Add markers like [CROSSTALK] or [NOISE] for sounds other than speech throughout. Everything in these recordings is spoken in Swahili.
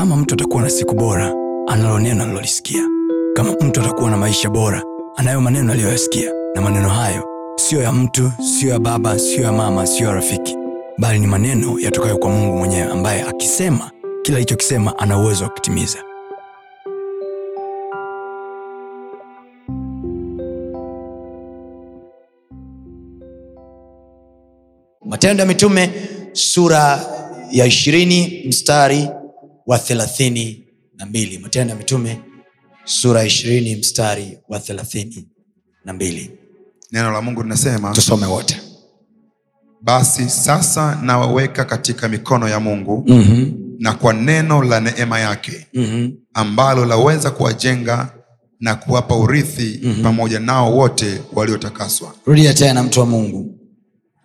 kama mtu atakuwa na siku bora analo neno alilolisikia kama mtu atakuwa na maisha bora anayo maneno aliyoyasikia. Na maneno hayo siyo ya mtu siyo ya baba siyo ya mama siyo ya rafiki. Bali ni maneno yatokayo kwa mungu mwenyewe ambaye akisema kila alichokisema ana uwezo wa kutimiza. Matendo ya mitume sura ya ishirini mstari wa thelathini na mbili matendo ya mitume sura ishirini mstari wa thelathini na mbili neno la mungu linasema tusome wote basi sasa nawaweka katika mikono ya mungu mm-hmm. na kwa neno la neema yake Mm-hmm. ambalo laweza kuwajenga na kuwapa urithi mm-hmm. pamoja nao wote waliotakaswa rudia tena mtu wa mungu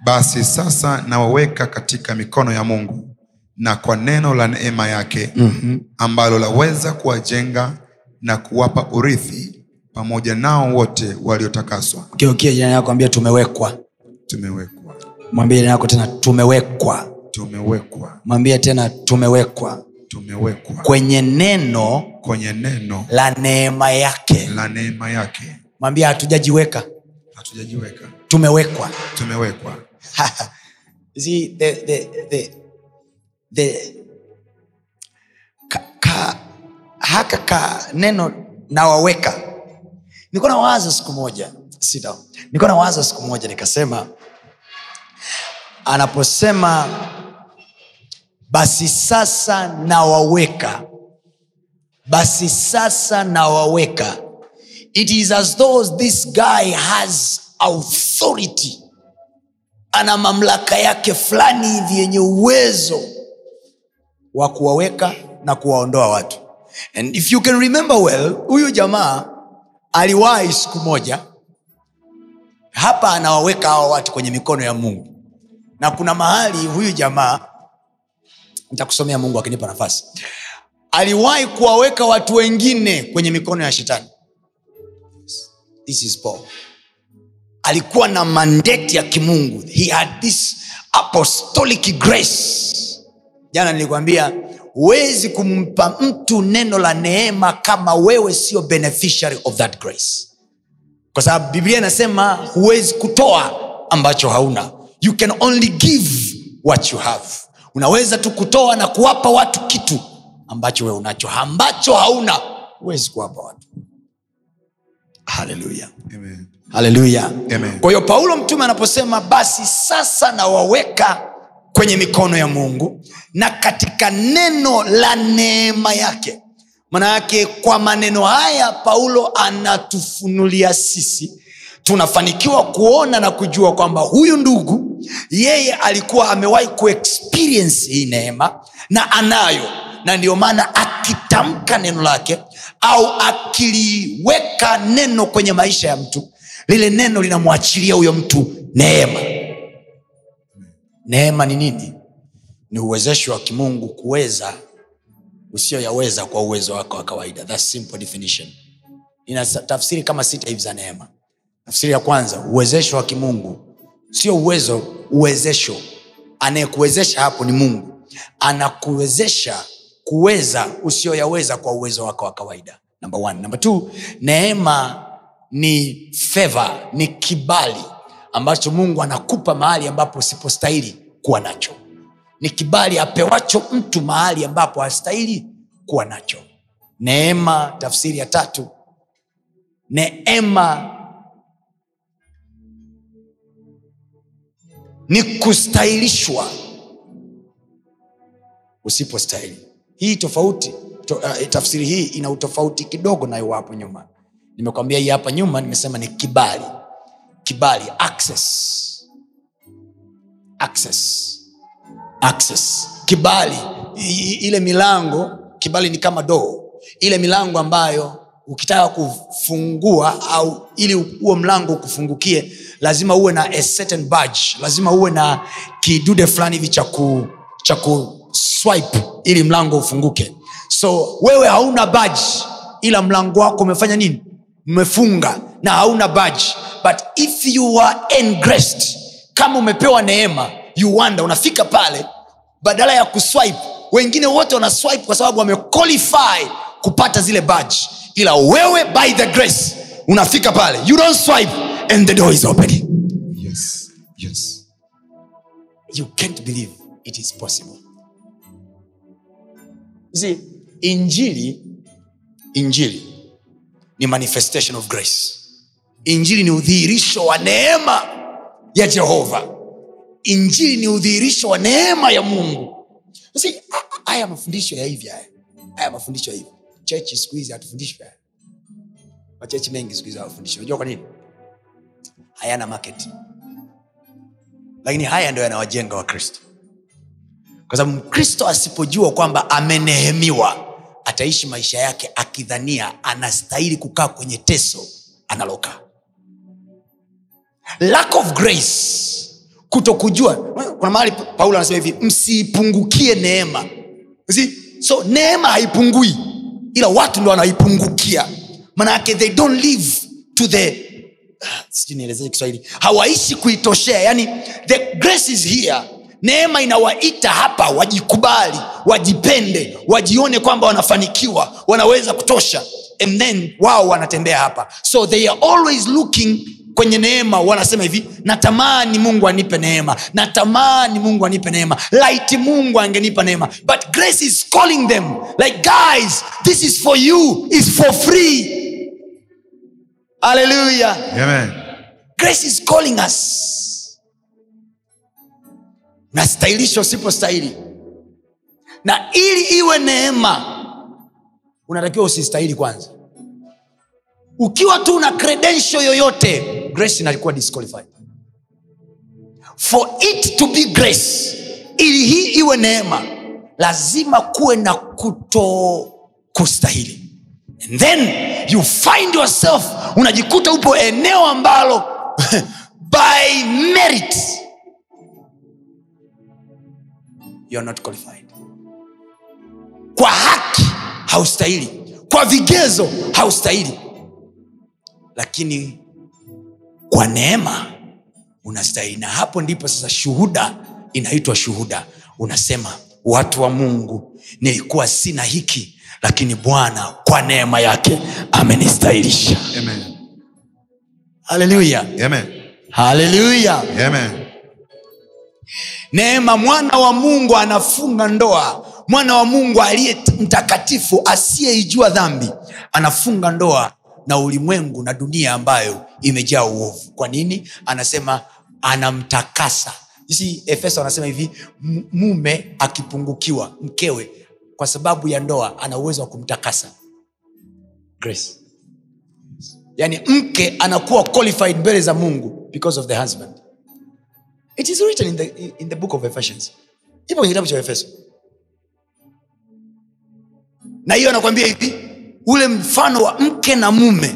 basi sasa nawaweka katika mikono ya mungu na kwa neno la neema yake mm-hmm. ambalo laweza kuwajenga na kuwapa urithi pamoja nao wote waliotakaswa. Kiukia jirani yako ambia tumewekwa. Tumewekwa. Mwambie jirani yako tena tumewekwa. Tumewekwa. Mwambie tena tumewekwa. Tumewekwa. Kwenye neno kwenye neno la neema yake. la neema yake. Mwambie hatujajiweka. Hatujajiweka. Tumewekwa. Tumewekwa. [LAUGHS] See, the, the, the, the, ka, ka, haka ka neno nawaweka. Niko na waza siku moja sit down. na waza siku moja nikasema anaposema basi sasa nawaweka basi sasa nawaweka. It is as though this guy has authority. Ana mamlaka yake fulani hivi yenye uwezo wa kuwaweka na kuwaondoa watu. And if you can remember well huyu jamaa aliwahi siku moja hapa anawaweka hawa watu kwenye mikono ya mungu. Na kuna mahali huyu jamaa nitakusomea mungu akinipa nafasi. Aliwahi kuwaweka watu wengine kwenye mikono ya shetani. This is paul. Alikuwa na mandate ya kimungu. He had this apostolic grace jana nilikwambia huwezi kumpa mtu neno la neema kama wewe sio beneficiary of that grace. Kwa sababu biblia inasema huwezi kutoa ambacho hauna. You can only give what you have. Unaweza tu kutoa na kuwapa watu kitu ambacho wewe unacho. Ambacho hauna huwezi kuwapa watu. Haleluya haleluya kwa hiyo paulo mtume anaposema basi sasa nawaweka kwenye mikono ya mungu na katika neno la neema yake. Manayake kwa maneno haya paulo anatufunulia sisi tunafanikiwa kuona na kujua kwamba huyu ndugu yeye alikuwa amewahi kuexperience hii neema na anayo. Na ndiyo maana akitamka neno lake au akiliweka neno kwenye maisha ya mtu lile neno linamwachilia huyo mtu neema neema ni nini? Ni uwezesho wa kimungu kuweza usiyoyaweza kwa uwezo wako wa kawaida. That's simple definition. Ina tafsiri kama sita hivi za neema. Tafsiri ya kwanza uwezesho wa kimungu. Sio uwezo uwezesho. Anayekuwezesha hapo ni mungu. Anakuwezesha kuweza usiyoyaweza kwa uwezo wako wa kawaida. Namba namba number neema ni feva ni kibali ambacho mungu anakupa mahali ambapo usipostahili kuwa nacho. Ni kibali apewacho mtu mahali ambapo hastahili kuwa nacho. Neema tafsiri ya tatu. Neema ni kustahilishwa usipostahili. Hii tofauti to, uh, tafsiri hii ina utofauti kidogo nayo hapo nyuma. Nimekwambia hii hapa nyuma nimesema ni kibali kibali access. Access. Access. Kibali I, ile milango kibali ni kama doo ile milango ambayo ukitaka kufungua au ili huo mlango ukufungukie lazima uwe na a certain badge. Lazima uwe na kidude fulani hivi cha ku kuswipe ili mlango ufunguke. So wewe hauna badge ila mlango wako umefanya nini? Umefunga na hauna badge but if you are engraced kama umepewa neema you wonder unafika pale badala ya kuswipe wengine wote wana swipe kwa sababu wamequalify kupata zile badge ila wewe by the grace unafika pale you don't swipe and the door is open Yes. Yes. you can't believe it is possible see, injili injili ni manifestation of grace injili ni udhihirisho wa neema ya jehova. Injili ni udhihirisho wa neema ya mungu. Haya mafundisho ya hivi haya. Haya mafundisho ya hivi. Chechi siku hizi hatufundishwi haya. Machechi mengi siku hizi hawafundishwi. Unajua kwa nini? Hayana market. Lakini haya ndio yanawajenga wakristo. Kwa sababu mkristo asipojua kwamba amenehemiwa ataishi maisha yake akidhania anastahili kukaa kwenye teso analokaa lack of grace kuto kujua kuna mahali paulo anasema hivi msiipungukie neema. So neema haipungui ila watu ndo wanaipungukia. Manake they don't live to the sijui kiswahili. Hawaishi kuitoshea. Yani the grace is here. Neema inawaita hapa wajikubali wajipende wajione kwamba wanafanikiwa wanaweza kutosha. And then wao wanatembea hapa. So they are always looking kwenye neema wanasema hivi natamani mungu anipe neema natamani mungu anipe neema laiti mungu angenipa neema but grace is calling them like guys this is for you is for free. Haleluya grace is calling us. Nastahilisha usipostahili. Na ili iwe neema unatakiwa usistahili kwanza. Ukiwa tu una credential yoyote grace inakuwa disqualified. For it to be grace ili hii iwe neema lazima kuwe na kuto kustahili and then you find yourself unajikuta upo eneo ambalo [LAUGHS] by merit you not qualified. Kwa haki haustahili. Kwa vigezo haustahili. Lakini kwa neema unastahili. Na hapo ndipo sasa shuhuda inaitwa shuhuda. Unasema watu wa mungu nilikuwa sina hiki lakini bwana kwa neema yake amenistahilisha. Haleluya haleluya neema mwana wa mungu anafunga ndoa. Mwana wa mungu aliye mtakatifu asiyeijua dhambi anafunga ndoa na ulimwengu na dunia ambayo imejaa uovu. Kwa nini? Anasema anamtakasa. Si efeso anasema hivi mume akipungukiwa mkewe kwa sababu ya ndoa ana uwezo wa kumtakasa. Grace. Yaani mke anakuwa qualified mbele za mungu because of the husband. It is written in the, in the book of ephesians. Ipo kwenye kitabu cha efeso. Na hiyo anakwambia hivi ule mfano wa mke na mume.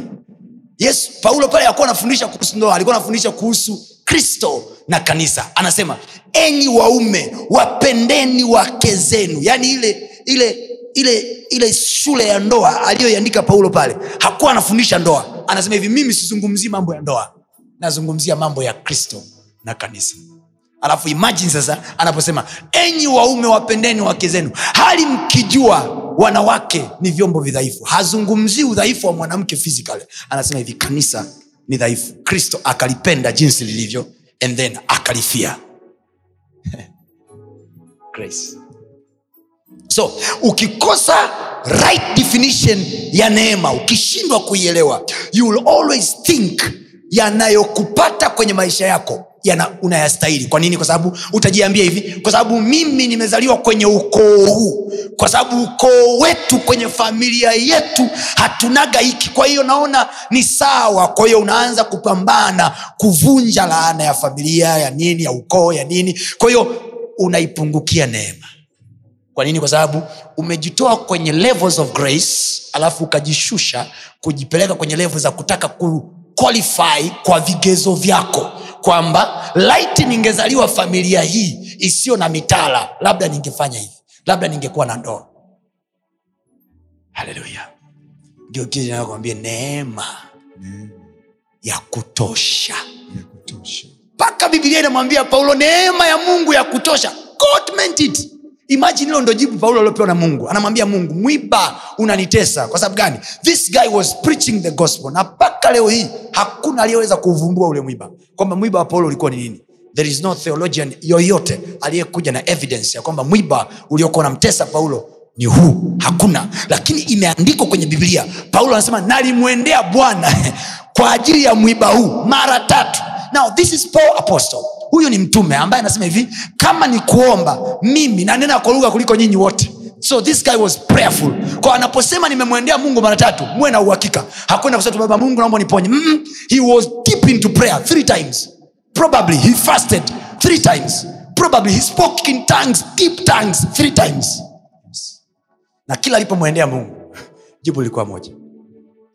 Yesu paulo pale akuwa anafundisha kuhusu ndoa alikuwa anafundisha kuhusu kristo na kanisa. Anasema enyi waume wapendeni wake zenu. Yaani ile ile ile ile shule ya ndoa aliyoiandika paulo pale hakuwa anafundisha ndoa. Anasema hivi mimi sizungumzii mambo ya ndoa nazungumzia mambo ya kristo na kanisa. Alafu imajini sasa anaposema enyi waume wapendeni wake zenu. Hali mkijua wanawake ni vyombo vidhaifu. Hazungumzii udhaifu wa mwanamke physically. Anasema hivi kanisa ni dhaifu. Kristo akalipenda jinsi lilivyo and then akalifia. [LAUGHS] Grace. So ukikosa right definition ya neema ukishindwa kuielewa you will always think yanayokupata kwenye maisha yako unayastahili. Kwa nini? Kwa sababu utajiambia hivi kwa sababu mimi nimezaliwa kwenye ukoo huu. Kwa sababu ukoo wetu kwenye familia yetu hatunaga hiki. Kwa hiyo naona ni sawa. Kwa hiyo unaanza kupambana kuvunja laana ya familia ya nini ya ukoo ya nini. Kwa hiyo unaipungukia neema. Kwa nini? Kwa sababu umejitoa kwenye levels of grace alafu ukajishusha kujipeleka kwenye level za kutaka ku kwa vigezo vyako kwamba laiti ningezaliwa familia hii isiyo na mitala labda ningefanya hivi labda ningekuwa na ndoa. Haleluya. Ndio kinakwambia neema ya kutosha. Ya kutosha. mpaka bibilia inamwambia paulo neema ya mungu ya kutosha. God meant it imagine hilo ndo jibu paulo aliopewa na mungu. Anamwambia mungu mwiba unanitesa. Kwa sababu gani? This guy was preaching the gospel. Na mpaka leo hii hakuna aliyeweza kuuvumbua ule mwiba. Kwamba mwiba wa paulo ulikuwa ni nini? There is no theologian yoyote aliyekuja na evidence ya kwamba mwiba uliokuwa unamtesa paulo ni huu. Hakuna. Lakini imeandikwa kwenye biblia paulo anasema nalimwendea bwana [LAUGHS] kwa ajili ya mwiba huu mara tatu now this is paul apostle. Huyu ni mtume ambaye anasema hivi kama ni kuomba mimi nanena kwa lugha kuliko nyinyi wote. So this guy was prayerful. Kwa anaposema nimemwendea mungu mara tatu muwe na uhakika. Hakwenda kusema baba mungu naomba niponye mm he was deep into prayer three times. Probably he fasted three times. Probably he spoke in tongues deep tongues three times. Na kila alipomwendea mungu [LAUGHS] jibu lilikuwa moja.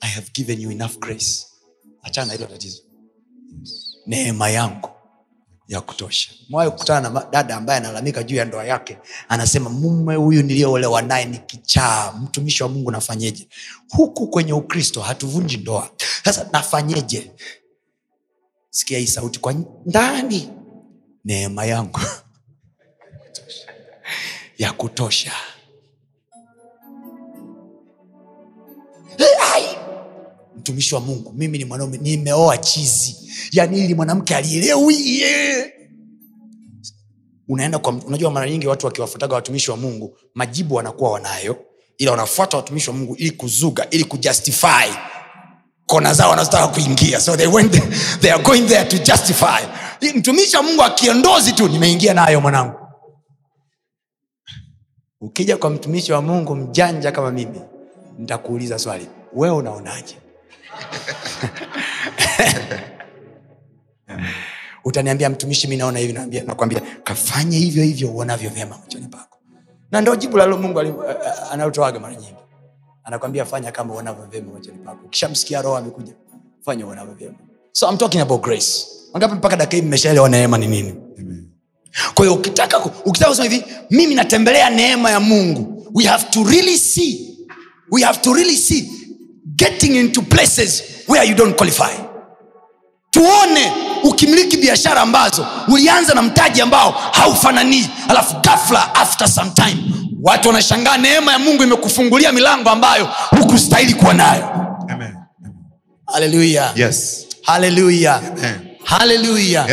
I have given you enough grace. Achana hilo tatizo neema yangu ya kutosha. Mwawe kukutana na dada ambaye analalamika juu ya ndoa yake. Anasema mume huyu niliyoolewa naye ni kichaa. Mtumishi wa mungu nafanyeje? Huku kwenye ukristo hatuvunji ndoa. Sasa nafanyeje? Sikia hii sauti. Kwa ndani neema yangu [LAUGHS] ya kutosha mtumishi wa mungu. Mimi ni mwanaume nimeoa chizi. Yani ili mwanamke alielewi unaenda kwa unajua mara nyingi watu wakiwafutaga watumishi wa mungu majibu wanakuwa wanayo ila wanafuata watumishi wa mungu ili kuzuga ili kujustify kona zao wanazotaka kuingia. So they went there, they are going there to justify. Mtumishi wa mungu akiondozi tu nimeingia nayo mwanangu. Ukija kwa mtumishi wa mungu mjanja kama mimi nitakuuliza swali wewe unaonaje [LAUGHS] utaniambia mtumishi mi naona hivi nakwambia kafanye hivyo hivyo uonavyo vyema machoni pako. Na ndo jibu lalo mungu analotoaga mara nyingi. Anakwambia fanya kama uonavyo vyema machoni pako. Ukishamsikia roho amekuja fanya uonavyo vyema. So I'm talking about grace. Wangapi mpaka dakika hii mmeshaelewa neema ni nini? Kwa ukitaka ukitaka kusema hivi mimi natembelea neema ya mungu. We have to really see we have to really see getting into places where you don't qualify. Tuone ukimiliki biashara ambazo ulianza na mtaji ambao haufananii alafu gafla after some time watu wanashangaa neema ya mungu imekufungulia milango ambayo hukustahili kuwa nayo. Haleluya Yes. haleluya haleluya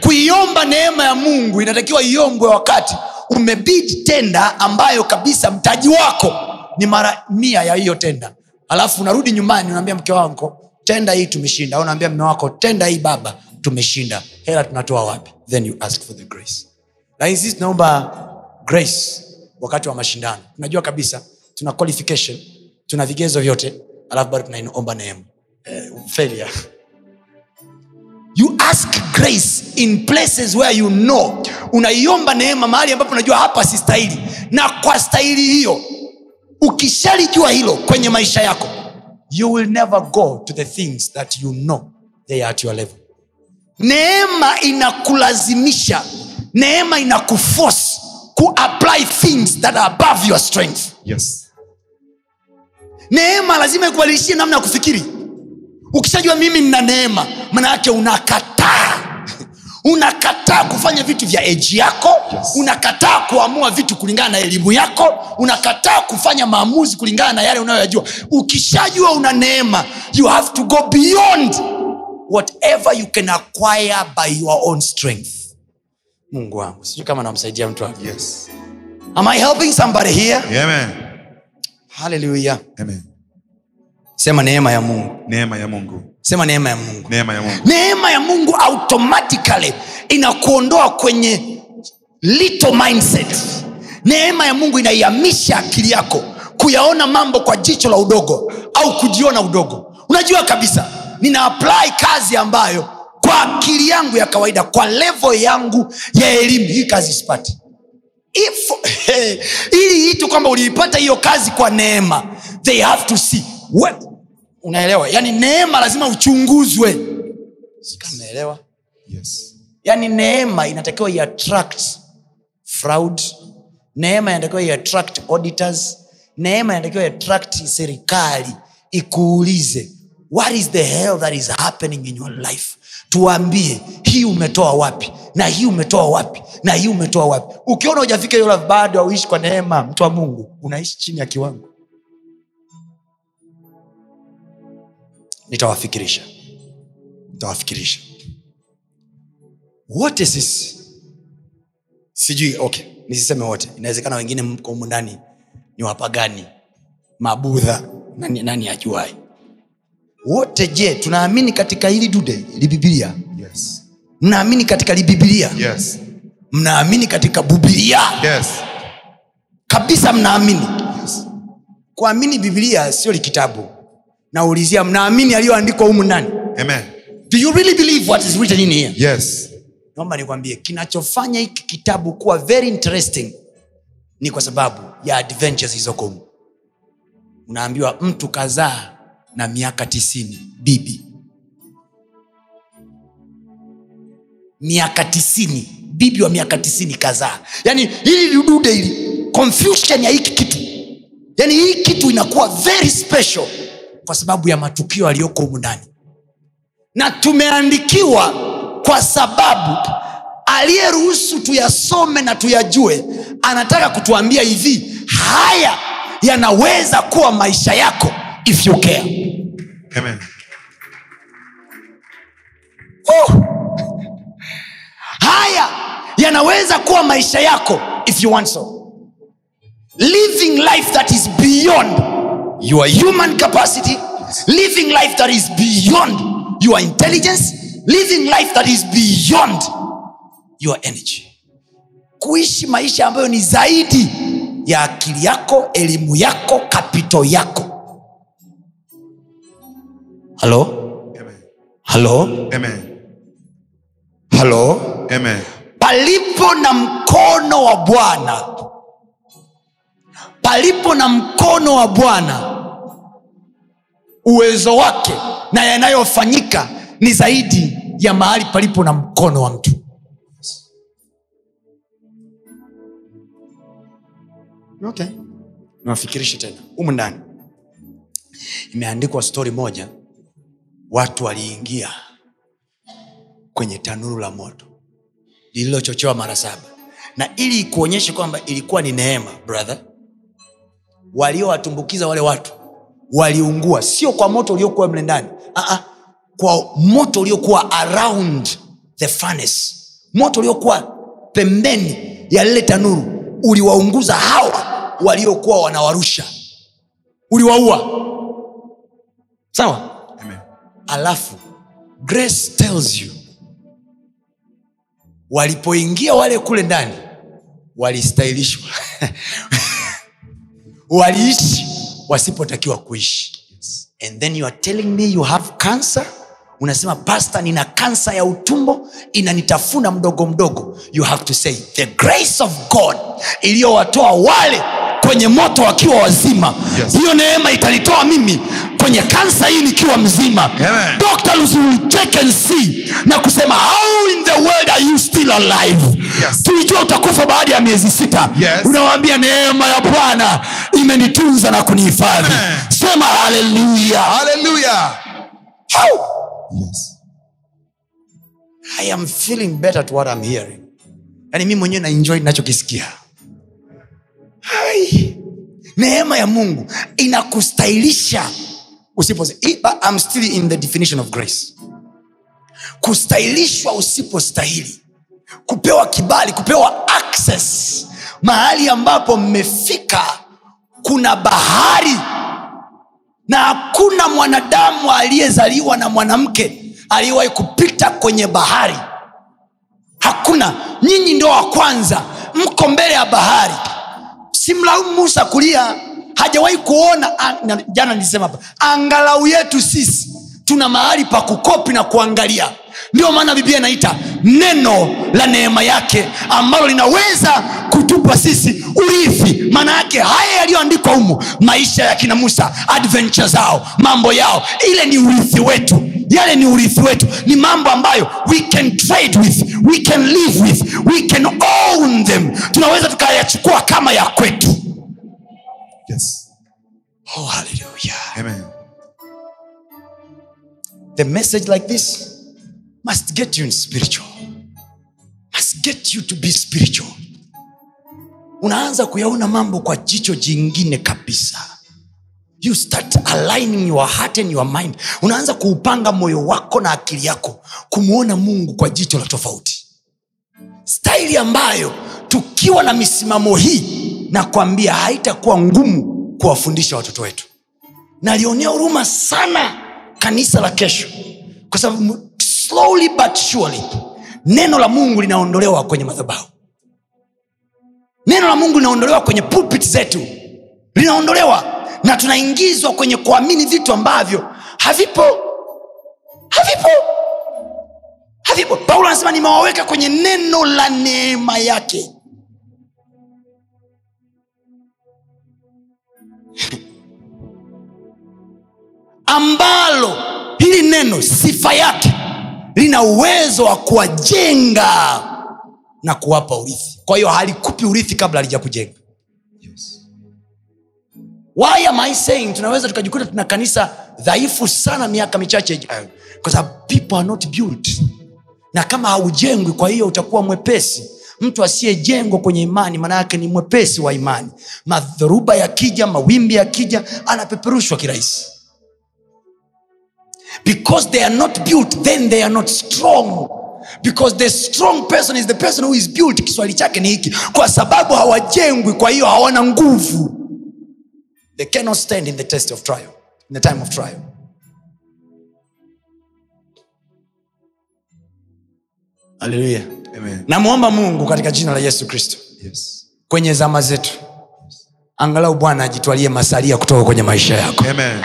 kuiomba neema ya mungu inatakiwa iombwe wakati umebidi tenda ambayo kabisa mtaji wako ni mara mia ya hiyo tenda alafu unarudi nyumbani unaambia mke wako tenda hii tumeshinda. Au unaambia mme wako tenda hii baba tumeshinda. Hela tunatoa wapi? Then you ask for the grace. Lakini sisi tunaomba grace wakati wa mashindano. Tunajua kabisa tuna qualification tuna vigezo vyote alafu bado tunaomba neema. Eh, you ask grace in places where you know. Unaiomba neema mahali ambapo unajua hapa sistahili. Na kwa stahili hiyo ukishalijua hilo kwenye maisha yako you will never go to the things that you know they are at your level. Neema inakulazimisha neema inakuforce kuapply things that are above your strength. Yes. neema lazima ikubadilishie namna ya kufikiri. Ukishajua mimi nina neema maana yake unakataa unakataa kufanya vitu vya eji yako Yes. unakataa kuamua vitu kulingana na elimu yako unakataa kufanya maamuzi kulingana na yale unayoyajua ukishajua una neema you have to go beyond whatever you can acquire by your own strength mungu wangu sijui kama namsaidia mtu wangu Yes. am i helping somebody here Amen. haleluya Amen. sema neema ya mungu Neema ya Mungu. Sema neema ya mungu. Neema ya Mungu. neema ya mungu automatically inakuondoa kwenye little mindset. Neema ya mungu inaihamisha akili yako kuyaona mambo kwa jicho la udogo au kujiona udogo. Unajua kabisa nina apply kazi ambayo kwa akili yangu ya kawaida kwa levo yangu ya elimu hii kazi sipati. If, [LAUGHS] ili itu kwamba uliipata hiyo kazi kwa neema they have to see unaelewa? Yaani neema lazima uchunguzwe. Sika mnaelewa Yes. yaani neema inatakiwa iattract fraud. Neema inatakiwa iattract auditors. Neema inatakiwa iattract serikali. Ikuulize what is the hell that is happening in your life? Tuambie hii umetoa wapi? Na hii umetoa wapi? Na hii umetoa wapi? Ukiona ujafika hiyo level, bado auishi kwa neema mtu wa mungu unaishi chini ya kiwango nitawafikirisha. Nitawafikirisha. Wote sisi sijui okay nisiseme wote. Inawezekana wengine mko humu ndani. Ni wapagani mabudha nani, nani ajuai wote je tunaamini katika hili dude libibilia Yes. mnaamini katika libibilia Yes. mnaamini katika bubilia Yes. kabisa mnaamini. Yes. kuamini bibilia sio likitabu naulizia mnaamini aliyoandikwa humu ndani? Do you really believe what is written in here? Yes. naomba nikwambie kinachofanya hiki kitabu kuwa very interesting ni kwa sababu ya adventures zilizoko humu. Unaambiwa mtu kazaa na miaka tisini bibi. Miaka tisini bibi wa miaka tisini kazaa. Yaani hili lidude hili. Confusion ya hiki kitu. Yaani hii kitu inakuwa very special kwa sababu ya matukio aliyoko humu ndani na tumeandikiwa kwa sababu aliyeruhusu tuyasome na tuyajue anataka kutuambia hivi haya yanaweza kuwa maisha yako if you care Amen. oh. haya yanaweza kuwa maisha yako if you want so living life that is beyond your human capacity living life that is beyond your intelligence living life that is beyond your energy. Kuishi maisha ambayo ni zaidi ya akili yako elimu yako kapito yako. Halo halo Amen. halo Amen. palipo na mkono wa bwana. Palipo na mkono wa bwana uwezo wake na yanayofanyika ni zaidi ya mahali palipo na mkono wa mtu. Okay. niwafikirishe tena. Humu ndani imeandikwa stori moja watu waliingia kwenye tanuru la moto lililochochewa mara saba. Na ili ikuonyeshe kwamba ilikuwa ni neema brother waliowatumbukiza wale watu waliungua. Sio kwa moto uliokuwa mle ndani. Uh-uh. kwa moto uliokuwa around the furnace. Moto uliokuwa pembeni ya lile tanuru uliwaunguza hawa waliokuwa wanawarusha. Uliwaua. Sawa? Amen. alafu grace tells you walipoingia wale kule ndani walistahilishwa. [LAUGHS] Waliishi wasipotakiwa kuishi. And then you are telling me you have cancer. Unasema pasta nina kansa ya utumbo inanitafuna mdogo mdogo. You have to say the grace of god iliyowatoa wale kwenye moto wakiwa wazima Yes. hiyo neema itanitoa mimi kwenye kansa hii nikiwa mzima. Doctors will check and see na kusema how in the world are you still alive? Yes. tulijua utakufa baada ya miezi sita. Yes. unawambia neema ya bwana imenitunza na kunihifadhi. Sema haleluya. Yes. i am feeling better to what I'm hearing. Yaani mi mwenyewe naenjoy ninachokisikia. Neema ya mungu inakustahilisha. I'm still in the definition of grace. Kustahilishwa usipostahili. Kupewa kibali kupewa access. Mahali ambapo mmefika kuna bahari na hakuna mwanadamu aliyezaliwa na mwanamke aliyewahi kupita kwenye bahari. Hakuna. Nyinyi ndio wa kwanza. Mko mbele ya bahari. Simlaumu musa kulia. Hajawahi kuona a- jana nilisema hapa angalau yetu sisi tuna mahali pa kukopi na kuangalia ndio maana biblia inaita neno la neema yake ambalo linaweza kutupa sisi urithi maana yake haya yaliyoandikwa humu maisha ya kina musa adventure zao mambo yao ile ni urithi wetu yale ni urithi wetu ni mambo ambayo we can trade with we can live with we can own them tunaweza tukayachukua kama ya kwetu Yes. oh, hallelujah. Amen. the message like this must get you in spiritual. Must get you to be spiritual. Unaanza kuyaona mambo kwa jicho jingine kabisa. You start aligning your heart and your mind. Unaanza kuupanga moyo wako na akili yako kumwona mungu kwa jicho la tofauti. Staili ambayo tukiwa na misimamo hii na kuambia haitakuwa ngumu kuwafundisha watoto wetu. Nalionea huruma sana kanisa la kesho. Kwa sababu slowly but surely neno la mungu linaondolewa kwenye madhabahu. Neno la mungu linaondolewa kwenye pulpit zetu. Linaondolewa na tunaingizwa kwenye kuamini vitu ambavyo havipo. Havipo. Havipo. Paulo anasema nimewaweka kwenye neno la neema yake. [LAUGHS] Ambalo hili neno sifa yake lina uwezo wa kuwajenga na kuwapa urithi. Kwa hiyo halikupi urithi kabla halijakujenga. Yes. why am i saying tunaweza tukajikuta tuna kanisa dhaifu sana miaka michache ijayo? Kwa sababu people are not built. Na kama haujengwi kwa hiyo utakuwa mwepesi. Mtu asiyejengwa kwenye imani maana yake ni mwepesi wa imani. Madhoruba yakija mawimbi yakija anapeperushwa kirahisi because they are not built then they are not strong. Because the strong person is the person who is built kiswahili chake ni hiki. Kwa sababu hawajengwi kwa hiyo hawana nguvu. They cannot stand in the test of trial in the time of trial. Haleluya namwomba mungu katika jina la yesu kristo. Yes. kwenye zama zetu angalau bwana ajitwalie masalia kutoka kwenye maisha yako. Amen.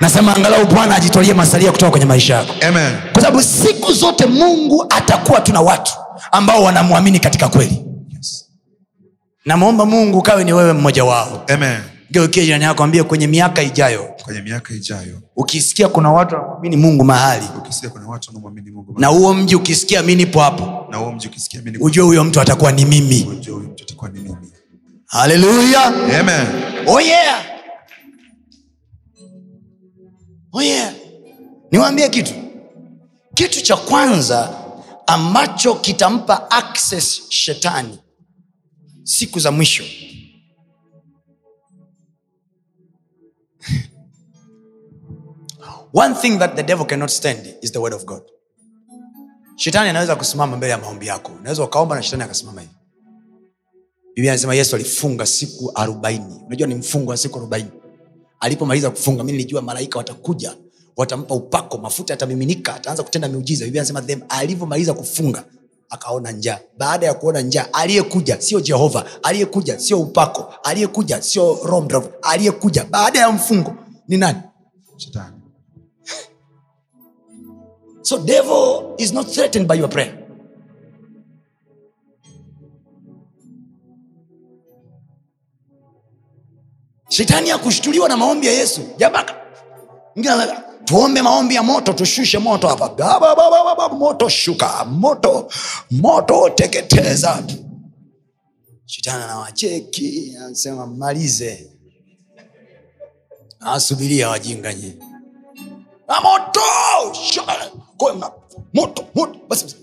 Nasema angalau bwana ajitolie masalia kutoka kwenye maisha yako Amen. kwa sababu siku zote mungu atakuwa tuna watu ambao wanamwamini katika kweli Yes. namwomba mungu kawe ni wewe mmoja wao Amen. geukie jirani yako ambie kwenye miaka ijayo kwenye miaka ijayo ukisikia kuna watu wanamwamini mungu mahali ukisikia kuna watu wanaomwamini mungu na huo mji ukisikia mi nipo hapo na huo mji ukisikia mimi ujue huyo mtu atakuwa ni mimi ujue huyu mtu atakuwa ni mimi haleluya Amen. oh yeah. Oh yeah. niwaambie kitu. Kitu cha kwanza ambacho kitampa access shetani siku za mwisho. [LAUGHS] One thing that the devil cannot stand is the word of god. Shetani anaweza kusimama mbele ya maombi yako. Unaweza ukaomba na shetani akasimama hivi. Biblia anasema yesu alifunga siku arobaini. Unajua ni mfungo wa siku arobaini alipomaliza kufunga mi nilijua malaika watakuja watampa upako mafuta yatamiminika ataanza kutenda miujiza. Biblia anasema them alivyomaliza kufunga akaona njaa. Baada ya kuona njaa aliyekuja sio jehova aliyekuja sio upako aliyekuja sio roho aliyekuja baada ya mfungo ni nani? Shetani. So devil is not threatened by your prayer shetani akushtuliwa na maombi ya yesu. Jabaka. Tuombe maombi ya moto tushushe moto hapa. Ba, ba, ba, ba, ba, ba, moto shuka moto moto teketeza shetani anawacheki anasema malize awasubiria wajinga nyie. Moto moto moto. Basi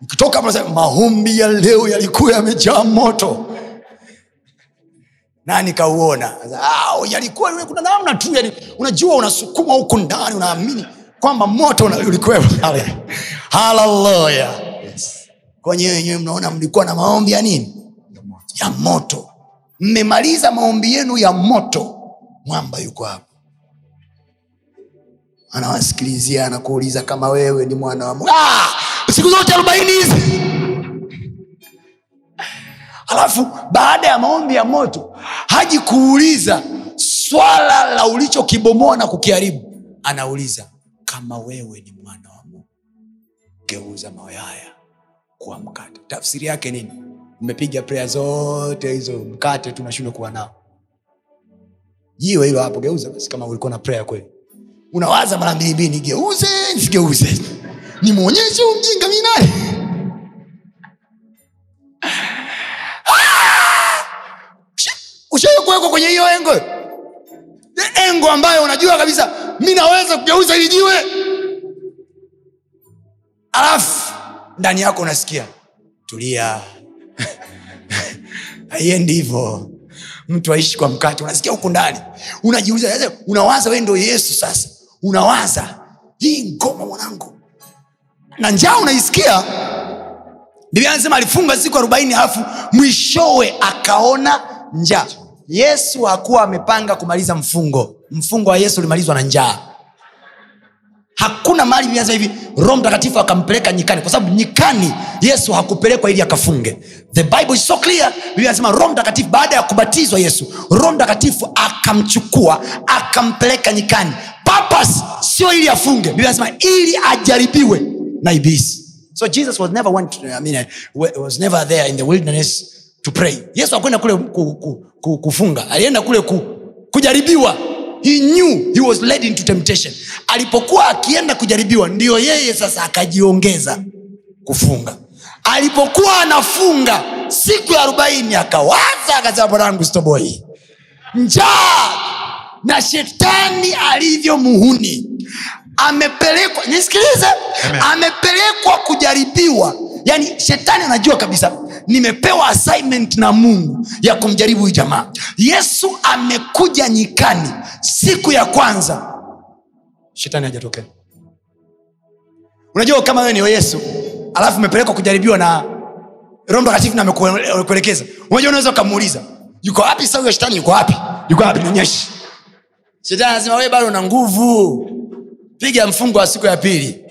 mkitoka maombi ya leo yalikuwa yamejaa moto nani nikauona ah, yalikuwa kuna namna tu yani, unajua unasukuma huku ndani unaamini kwamba moto ulikuwepo pale. [LAUGHS] Haleluya. Kwenye wenyewe mnaona mlikuwa na maombi ya nini? Ya moto. Ya moto. Mmemaliza maombi yenu ya moto mwamba yuko hapo. Anawasikilizia anakuuliza kama wewe ni mwana wa Mungu. ah! siku zote arobaini hizi. [LAUGHS] Alafu baada ya maombi ya moto haji kuuliza swala la ulichokibomoa na kukiharibu. Anauliza kama wewe ni mwana wa mungu geuza mawe haya kuwa mkate. Tafsiri yake nini? Mmepiga prea zote hizo mkate tunashindwa kuwa nao. Jiwe hilo hapo geuza basi kama ulikuwa na prea kweli. Unawaza mara mbili mbili nigeuze nisigeuze. Nimwonyeshe umjinga mjinga kwenye hiyo engo. Engo ambayo unajua kabisa mi naweza kugeuza ili jiwe. Alafu ndani yako unasikia tulia. [LAUGHS] Haiendi hivo mtu aishi kwa mkate unasikia huku ndani. Unajiuliza unawaza we ndo yesu sasa? Unawaza hii ngoma mwanangu. Na njaa unaisikia. Biblia anasema alifunga siku arobaini alafu mwishowe akaona njaa yesu hakuwa amepanga kumaliza mfungo. Mfungo wa yesu ulimalizwa na njaa. Hakuna mali inasema hivi. Roho mtakatifu akampeleka nyikani. Kwa sababu nyikani yesu hakupelekwa ili akafunge. The bible is so clear. Biblia inasema roho mtakatifu baada ya kubatizwa yesu roho mtakatifu akamchukua akampeleka nyikani. Papas sio ili afunge. Biblia inasema ili ajaribiwe na ibilisi. So jesus was never went, I mean, was never there in the wilderness to pray. Yesu akwenda kule ku, ku, ku, kufunga. Alienda kule ku, kujaribiwa. He knew he was led into temptation. Alipokuwa akienda kujaribiwa ndio yeye sasa akajiongeza kufunga. Alipokuwa anafunga siku ya arobaini akawaza akasema bwanangu stoboi njaa! Na shetani alivyo muhuni. Amepelekwa nisikilize. Amepelekwa kujaribiwa. Yaani shetani anajua kabisa nimepewa assignment na mungu ya kumjaribu huyu jamaa. Yesu amekuja nyikani siku ya kwanza. Shetani hajatokea. Unajua kama wewe ni yesu alafu umepelekwa kujaribiwa na roho mtakatifu na amekue- amekuelekeza. Unajua unaweza ukamuuliza yuko wapi sau ya shetani? Yuko wapi? Yuko wapi? Nionyeshe shetani anasema wee bado una nguvu. Piga mfungo wa siku ya pili.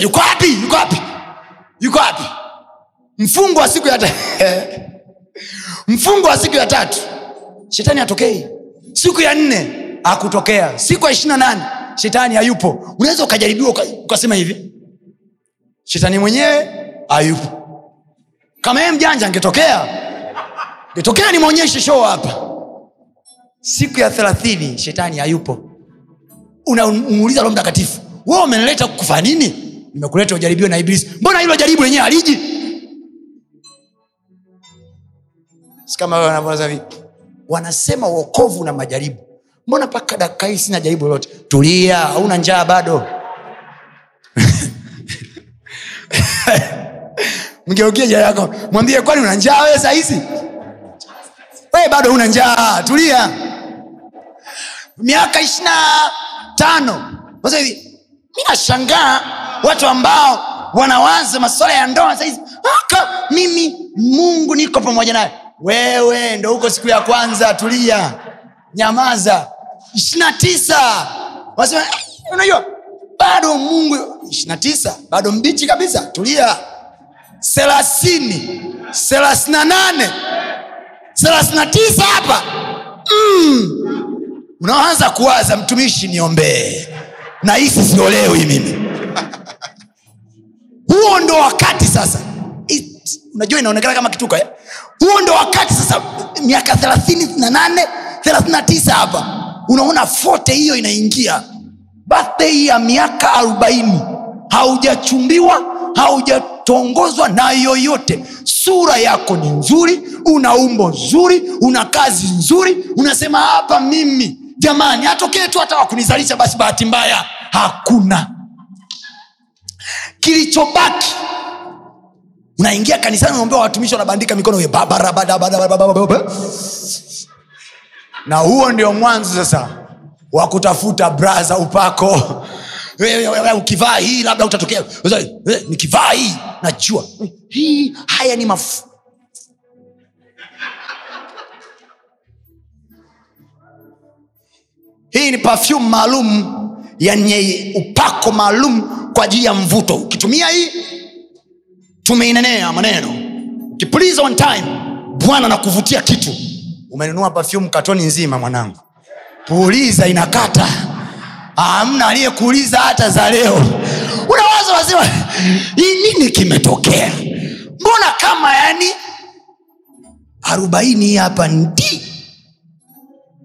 Yuko wapi? Yuko wapi? Yuko wapi mfungo wa siku ya [LAUGHS] mfungo wa siku ya tatu shetani hatokei siku ya nne akutokea siku ya ishirina nane shetani hayupo. Unaweza ukajaribiwa ukasema hivi shetani mwenyewe hayupo. Kama yeye mjanja angetokea ngetokea nimwonyeshe shoo hapa. Siku ya thelathini shetani hayupo. Unamuuliza roho mtakatifu we umenileta kufa nini? Nimekuleta ujaribiwe na ibilisi. Mbona hilo jaribu lenyewe aliji wanasema uokovu na majaribu. Mbona mpaka dakika hii sina jaribu lolote? Tulia hauna njaa bado. [LAUGHS] Mgeukie jaa yako. Mwambie kwani una njaa wewe sahizi wee bado una njaa. Tulia. Miaka ishirina tano. Hivi mi nashangaa watu ambao wanawaza masuala ya ndoa sahizi mimi mungu niko pamoja naye wewe ndo huko siku ya kwanza tulia. Nyamaza. Ishirina tisa. Wasema "Eh, unajua bado mungu ishirina tisa bado mbichi kabisa. Tulia. Thelathini. Thelathini na nane. Thelathini na tisa hapa. Unaanza kuwaza mtumishi niombee na hisi siolewi mimi. [LAUGHS] Huo ndo wakati sasa. It, unajua inaonekana kama kituka eh? Huo ndo wakati sasa miaka thelathini na nane thelathini na tisa hapa. Unaona fote hiyo inaingia. Birthday ya miaka arobaini. Haujachumbiwa haujatongozwa na yoyote. Sura yako ni nzuri una umbo nzuri una kazi nzuri. Unasema hapa mimi. Jamani atokee tu hata wakunizalisha basi bahati mbaya hakuna. Kilichobaki unaingia kanisani unaombea watumishi wanabandika mikono na huo ndio mwanzo sasa wa kutafuta braza upako. Ukivaa hii labda utatokea. Nikivaa hii najua. Hii haya ni mafu. Hii ni pafyum maalum yenye upako maalum kwa ajili ya mvuto. Ukitumia hii tumeinenea maneno. Ukipuliza on time bwana nakuvutia kitu. Umenunua pafyumu katoni nzima mwanangu. Puliza inakata. Amna aliyekuuliza hata za leo. Unawaza "Hii nini kimetokea? Mbona kama yani arobaini hapa ndi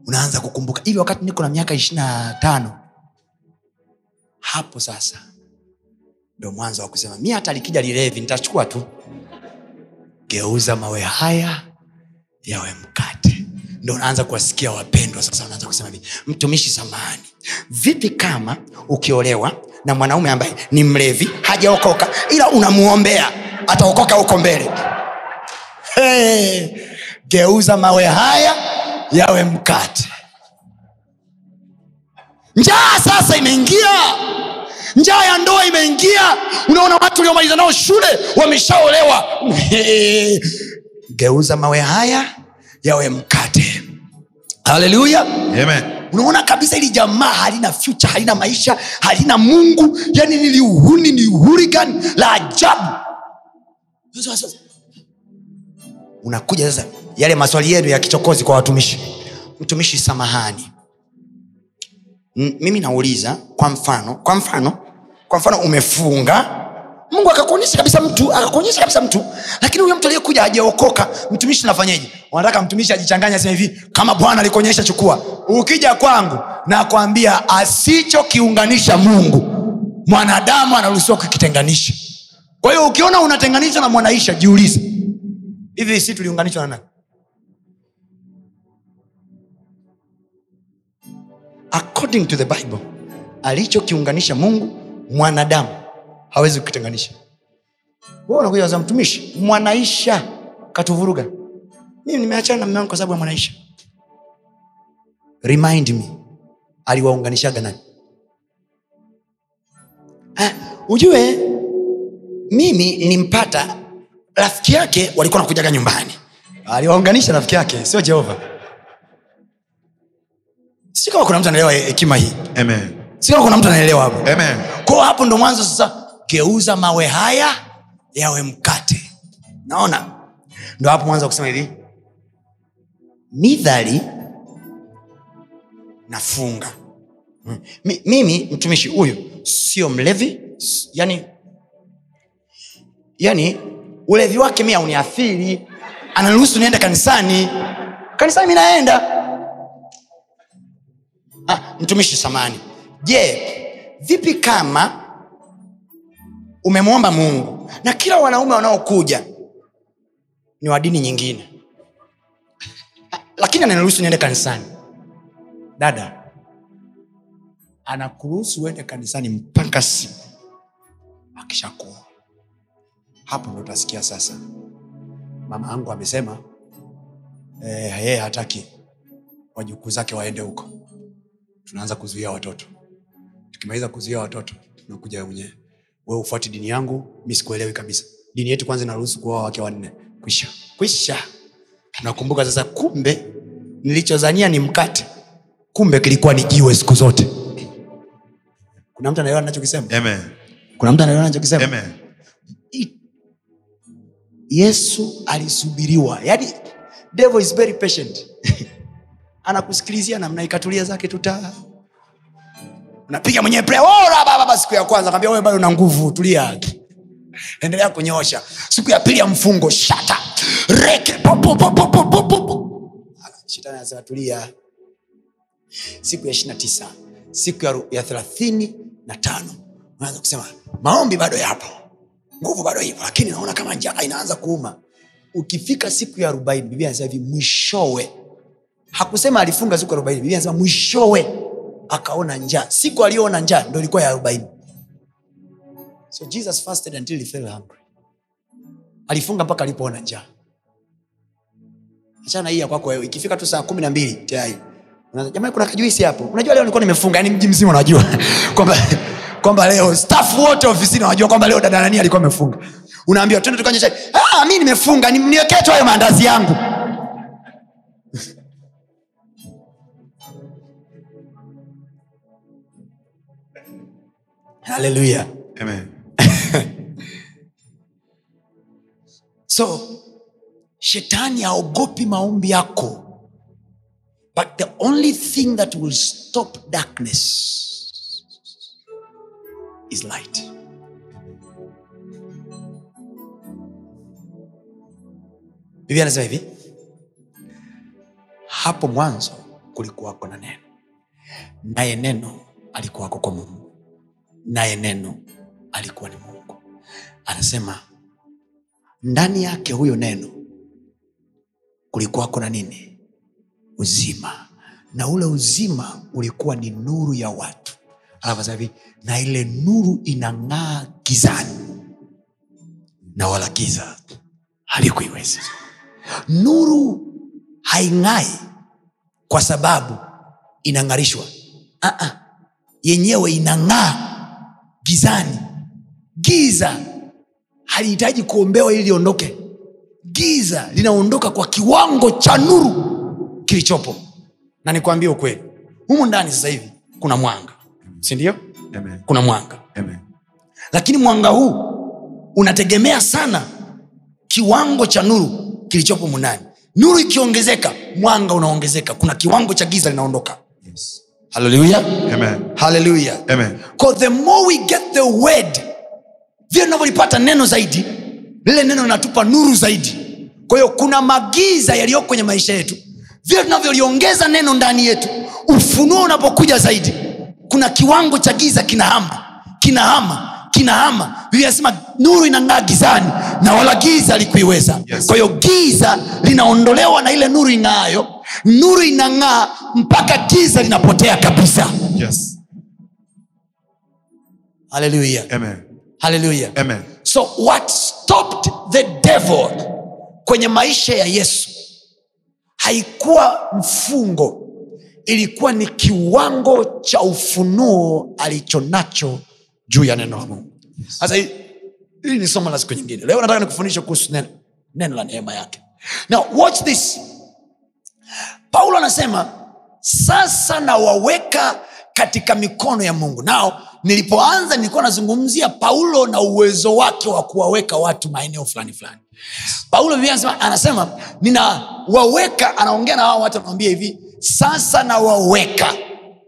unaanza kukumbuka. Hivi wakati niko na miaka ishirina tano hapo sasa ndo mwanzo wa kusema mi hata likija lilevi nitachukua tu. Geuza mawe haya yawe mkate. Ndo unaanza kuwasikia wapendwa sasa unaanza kusema hivi mtumishi samani vipi kama ukiolewa na mwanaume ambaye ni mlevi hajaokoka ila unamuombea ataokoka huko mbele? Hey, geuza mawe haya yawe mkate. Njaa sasa imeingia njaa ya ndoa imeingia. Unaona watu uliomaliza nao shule wameshaolewa. [LAUGHS] Geuza mawe haya yawe mkate. Haleluya unaona kabisa hili jamaa halina future halina maisha halina mungu. Yani niliuhuni ni hurigan la ajabu. Unakuja sasa yale maswali yenu ya kichokozi kwa watumishi. Mtumishi samahani. M- mimi nauliza kwa mfano kwa mfano kwa mfano umefunga mungu akakuonyesha kabisa mtu akakuonyesha kabisa mtu. Lakini huyo mtu aliyekuja ajaokoka mtumishi nafanyeje? Wanataka mtumishi ajichanganya asema hivi kama bwana alikuonyesha chukua. Ukija kwangu nakwambia asichokiunganisha mungu mwanadamu anaruhusiwa kukitenganisha. Kwa hiyo ukiona unatenganishwa na mwanaisha jiulize hivi si tuliunganishwa na according to the bible alichokiunganisha mungu mwanadamu hawezi kukitenganisha. Unakuja mtumishi mwanaisha katuvuruga. Mimi nimeachana na mume kwa sababu ya mwanaisha. Remind me aliwaunganishaga nani? Ujue mimi nimpata rafiki yake walikuwa nakujaga nyumbani. Aliwaunganisha rafiki yake sio jehova. Si kama kuna mtu anaelewa hekima hii. Amen. Si kuna mtu anaelewa hapo. Amen. kwao hapo ndo mwanzo sasa geuza mawe haya yawe mkate. Naona? Ndo hapo mwanzo wa kusema hivi. Midhali nafunga M- mimi mtumishi huyu sio mlevi yani yani ulevi wake mi auniathiri anaruhusu niende kanisani. Kanisani mi naenda. Ah, mtumishi samani je vipi kama umemwomba mungu na kila wanaume wanaokuja ni wa dini nyingine? Lakini ananiruhusu niende kanisani. Dada anakuruhusu uende kanisani mpaka siku akishakuwa. Hapo ndo utasikia sasa. Mama yangu amesema eh, yeye hataki wajukuu zake waende huko. Tunaanza kuzuia watoto tukimaliza kuzia watoto tunakuja mwenyewe we ufuati dini yangu mi sikuelewi kabisa. Dini yetu kwanza inaruhusu kuoa wake wanne. Kwisha. Kwisha. Nakumbuka sasa kumbe nilichozania ni mkate. Kumbe kilikuwa ni jiwe siku zote. Kuna mtu anaelewa nachokisema kuna mtu anaelewa nachokisema yesu alisubiriwa. Yani devil is very patient. [LAUGHS] Anakusikilizia namna ikatulia zake tuta unapiga mwenyewe prayer, "Ora, baba, baba," siku ya kwanza. Kaambia wewe bado una nguvu tulia endelea kunyoosha. Siku ya pili ya mfungo shata. Reke shetani siku ya ishirina tisa. Siku ya thelathini na tano. Unaanza kusema maombi bado yapo. Nguvu bado ipo lakini naona kama njaa inaanza kuuma. Ukifika siku ya arobaini biblia anasema hivi mwishowe. Hakusema alifunga siku ya arobaini biblia anasema mwishowe akaona njaa. Siku aliyoona njaa ndo ilikuwa ya arobaini. So jesus fasted until he fell hungry. Alifunga mpaka alipoona njaa. Achana hii ya wewe. Ikifika tu saa kumi na mbili tayari. Jamani kuna kajuisi hapo? Unajua leo nilikuwa nimefunga yani mji mzima unajua. [LAUGHS] Kwamba kwamba leo staff wote ofisini wanajua kwamba leo dada nani alikuwa amefunga. Unaambiwa twende tukanyesha ah mi nimefunga ni- niwekee tu hayo maandazi yangu haleluya [LAUGHS] so shetani haogopi maombi yako but the only thing that will stop darkness is light. Biblia anasema hivi hapo mwanzo kulikuwako na neno naye neno alikuwako kwa mungu naye neno alikuwa ni mungu. Anasema ndani yake huyo neno kulikuwako na nini? Uzima. Na ule uzima ulikuwa ni nuru ya watu. Alafu hivi na ile nuru inang'aa gizani na wala giza halikuiweza. Nuru haing'ai kwa sababu inang'arishwa. Uh-uh. yenyewe inang'aa gizani. Giza halihitaji kuombewa ili liondoke. Giza linaondoka kwa kiwango cha nuru kilichopo. Na nikwambie ukweli humu ndani sasa hivi kuna mwanga sindio kuna mwanga. Amen. lakini mwanga huu unategemea sana kiwango cha nuru kilichopo mundani nuru ikiongezeka mwanga unaongezeka. Kuna kiwango cha giza linaondoka. Yes. haleluya Amen. Haleluya Amen. Because the more we get the word vile tunavyolipata neno zaidi lile neno linatupa nuru zaidi kwa hiyo kuna magiza yaliyoko kwenye maisha yetu vile tunavyoliongeza neno ndani yetu ufunuo unapokuja zaidi kuna kiwango cha giza kinahama kinahama kinahama biblia inasema nuru inang'aa gizani na wala giza likuiweza Yes. kwa hiyo giza linaondolewa na ile nuru ing'aayo nuru inang'aa mpaka giza linapotea kabisa Yes. Haleluya Amen. hallelujah. Amen. so what stopped the devil kwenye maisha ya yesu? Haikuwa mfungo ilikuwa ni kiwango cha ufunuo alichonacho juu ya neno la mungu. Sasa hii hili ni somo la siku nyingine. Leo nataka nikufundishe kuhusu neno neno la neema yake. Now watch this. Paulo anasema sasa nawaweka katika mikono ya mungu. Nao nilipoanza nilikuwa nazungumzia paulo na uwezo wake wa kuwaweka watu maeneo fulani fulani paulo anasema, anasema ninawaweka anaongea na wao watu anawambia hivi sasa nawaweka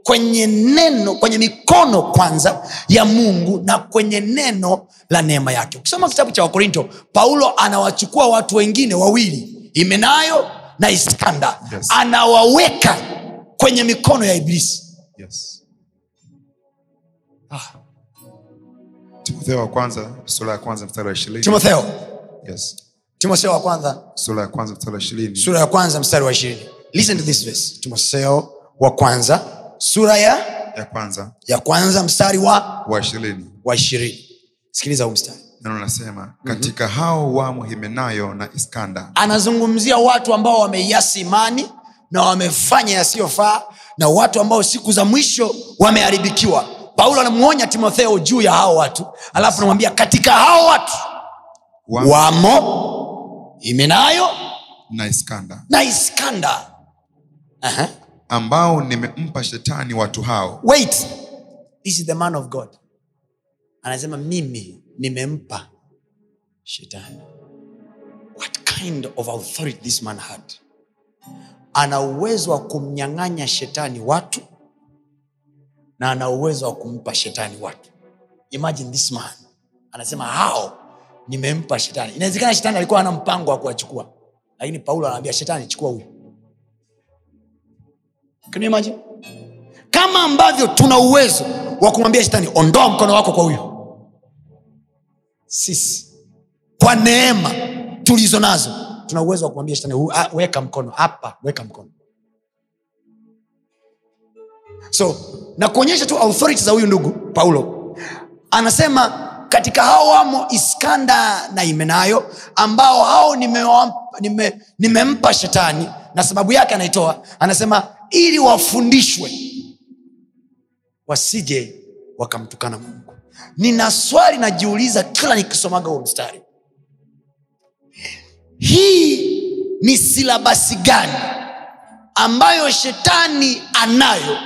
kwenye neno kwenye mikono kwanza ya mungu na kwenye neno la neema yake ukisoma kitabu cha wakorinto paulo anawachukua watu wengine wawili imenayo na iskanda Yes. anawaweka kwenye mikono ya iblisi Yes. Timotheo wa kwanza sura ya kwanza mstari wa ishirini. Timotheo. Yes. timotheo wa kwanza. Sura ya kwanza mstari wa ishirini. Sura ya kwanza mstari wa ishirini. Listen to this verse. Timotheo wa kwanza sura ya ya kwanza. ya kwanza mstari wa wa ishirini. wa ishirini. Sikiliza huu mstari. Neno nasema katika hao wamo himenayo na iskanda. Anazungumzia watu ambao wameiasi imani na wamefanya yasiyofaa na watu ambao siku za mwisho wameharibikiwa paulo anamwonya timotheo juu ya hao watu alafu anamwambia katika hao watu wamo wamo himenayo na iskanda na iskanda Aha. ambao nimempa shetani watu hao. Wait. This is the man of god. Anasema mimi nimempa shetani. What kind of authority this man had? Ana uwezo wa kumnyang'anya shetani watu na ana uwezo wa kumpa shetani watu imagine this man. Anasema hao nimempa shetani. Inawezekana shetani alikuwa ana mpango wa kuwachukua. Lakini paulo anaambia shetani chukua huyu. Imagine? kama ambavyo tuna uwezo wa kumwambia shetani ondoa mkono wako kwa huyo sisi kwa neema tulizo nazo tuna uwezo wa kumwambia shetani "Hu- ah, weka mkono hapa weka mkono so na kuonyesha tu authority za huyu ndugu paulo. Anasema katika hao wamo iskanda na imenayo ambao hao nimempa nime- nimempa shetani na sababu yake anaitoa. Anasema ili wafundishwe wasije wakamtukana mungu. Nina swali najiuliza kila nikisomaga huo mstari. Hii ni silabasi gani ambayo shetani anayo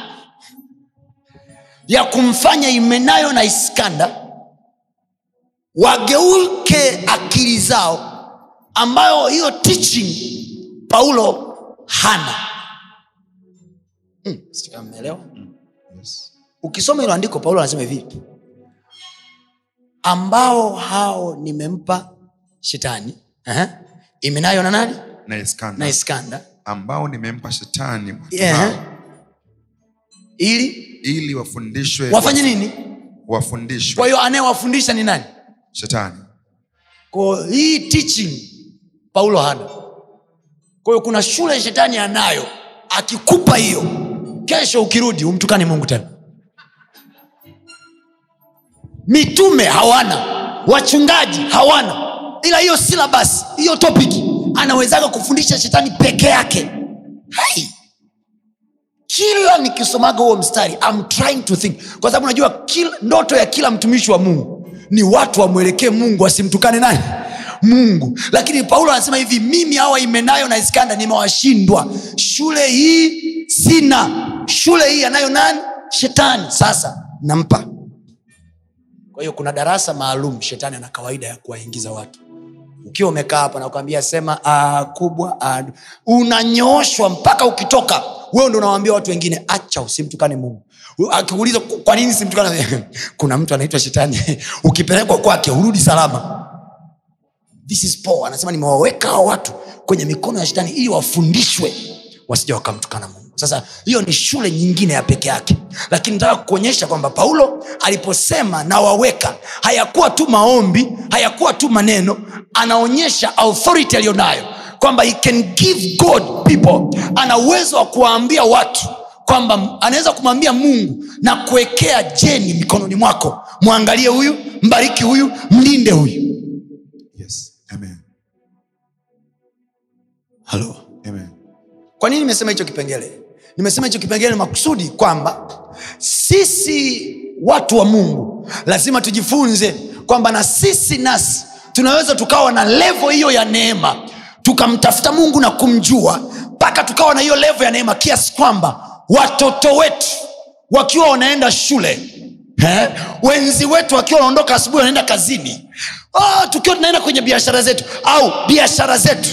ya kumfanya imenayo na iskanda wageuke akili zao ambayo hiyo teaching paulo hana hmm, yes. ukisoma hilo andiko paulo anasema hivi ambao hao nimempa shetani uh-huh. imenayo na nani na iskanda na iskanda ambao nimempa shetani Yeah. ili ili wafundishwe wafanye nini? wafundishwe. Kwa hiyo anayewafundisha ni nani? Shetani. Ko hii teaching paulo hana. Kwa hiyo kuna shule shetani anayo akikupa hiyo kesho ukirudi umtukane mungu tena. Mitume hawana wachungaji hawana ila hiyo silabas hiyo topiki anawezaga kufundisha shetani peke yake. Hai kila nikisomaga huo mstari I'm trying to think. Kwa sababu najua ndoto ya kila mtumishi wa mungu ni watu wamwelekee mungu asimtukane nani mungu. Lakini paulo anasema hivi mimi hawa imenayo na iskanda nimewashindwa. Shule hii sina. Shule hii anayo nani? Shetani. Sasa nampa. Kwa hiyo kuna darasa maalum shetani ana kawaida ya kuwaingiza watu ukiwa umekaa hapa nakwambia sema "Ah, kubwa ah, unanyooshwa mpaka ukitoka. Wewe ndo unawambia watu wengine acha usimtukane mungu. Akiuliza kwa nini simtukane? [LAUGHS] Kuna mtu anaitwa shetani. [LAUGHS] Ukipelekwa kwake urudi salama. This is Paul anasema nimewaweka hao watu kwenye mikono ya shetani ili wafundishwe wasija wakamtukana mungu sasa hiyo ni shule nyingine ya peke yake lakini nataka kuonyesha kwamba paulo aliposema nawaweka hayakuwa tu maombi hayakuwa tu maneno anaonyesha authority aliyonayo kwamba he can give god people ana uwezo wa kuwaambia watu kwamba anaweza kumwambia mungu na kuwekea jeni mikononi mwako mwangalie huyu mbariki huyu mlinde huyu Yes. Amen. Hello. Amen. kwa nini nimesema hicho kipengele nimesema hicho kipengele makusudi kwamba sisi watu wa mungu lazima tujifunze kwamba na sisi nasi tunaweza tukawa na levo hiyo ya neema tukamtafuta mungu na kumjua mpaka tukawa na hiyo levo ya neema kiasi kwamba watoto wetu wakiwa wanaenda shule He? wenzi wetu wakiwa wanaondoka asubuhi wanaenda kazini oh, tukiwa tunaenda kwenye biashara zetu au biashara zetu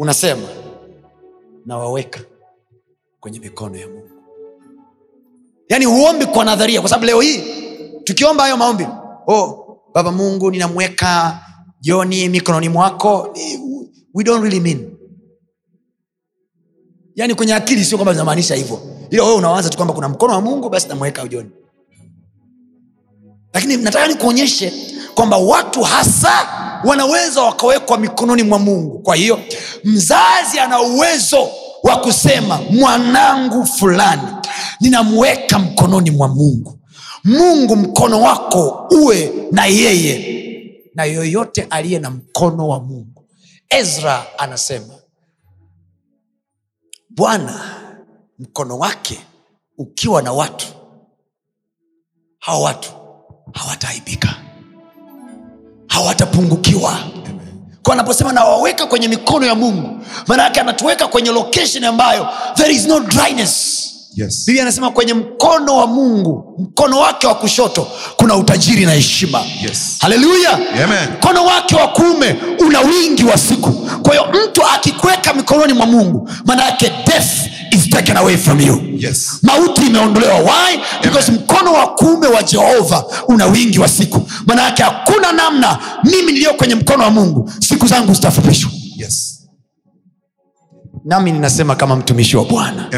unasema nawaweka kwenye mikono ya mungu. Yaani huombi kwa nadharia kwa sababu leo hii tukiomba hayo maombi oh, baba mungu ninamweka joni mikononi mwako. We don't really mean. Yaani kwenye akili sio kwamba zinamaanisha hivyo. Ila wewe unawaza tu kwamba kuna mkono wa mungu basi namweka joni lakini nataka nikuonyeshe kwamba watu hasa wanaweza wakawekwa mikononi mwa mungu. Kwa hiyo mzazi ana uwezo wa kusema mwanangu fulani ninamweka mkononi mwa mungu. Mungu mkono wako uwe na yeye na yoyote aliye na mkono wa mungu. Ezra anasema bwana mkono wake ukiwa na watu hawa watu hawataaibika hawatapungukiwa. Kwa anaposema nawaweka kwenye mikono ya mungu maana yake anatuweka kwenye location ambayo there is no dryness Yes. biblia anasema kwenye mkono wa mungu mkono wake wa kushoto kuna utajiri na heshima. Yes. haleluya. Mkono wake wa kuume una wingi wa siku. Kwa hiyo mtu akikweka mikononi mwa mungu maana yake death is taken away from you. Yes. mauti imeondolewa. Why? Because mkono wa kuume wa jehova una wingi wa siku. Maana yake hakuna namna mimi niliyo kwenye mkono wa mungu siku zangu zitafupishwa. Yes. Nami ninasema kama mtumishi wa bwana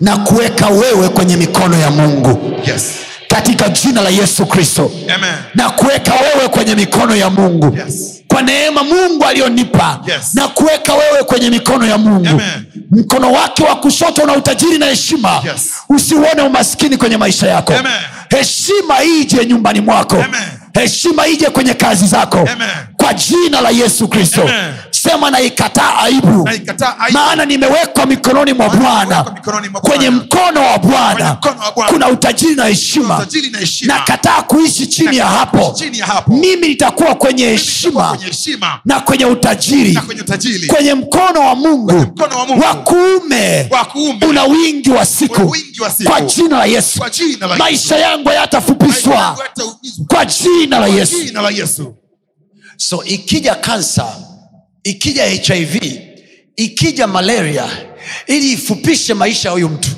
na kuweka wewe kwenye mikono ya mungu Yes. katika jina la yesu kristo na kuweka wewe kwenye mikono ya mungu Yes. kwa neema mungu aliyonipa Yes. na kuweka wewe kwenye mikono ya mungu Amen. mkono wake wa kushoto una utajiri na heshima Yes. usiuone umaskini kwenye maisha yako Amen. heshima ije nyumbani mwako Amen. heshima ije kwenye kazi zako Amen. Kwa jina la yesu kristo. Sema naikataa aibu. Naikataa aibu. maana nimewekwa mikononi mwa bwana. kwenye mkono wa bwana kuna utajiri na heshima. Nakataa kuishi chini ya hapo. mimi nitakuwa kwenye heshima na kwenye utajiri. kwenye mkono wa mungu. Wa kuume. Una wingi wa siku. Kwa jina la yesu. Maisha yangu hayatafupishwa. Kwa jina la yesu. Jina la Yesu. So ikija kansa ikija hiv ikija malaria ili ifupishe maisha ya huyu mtu.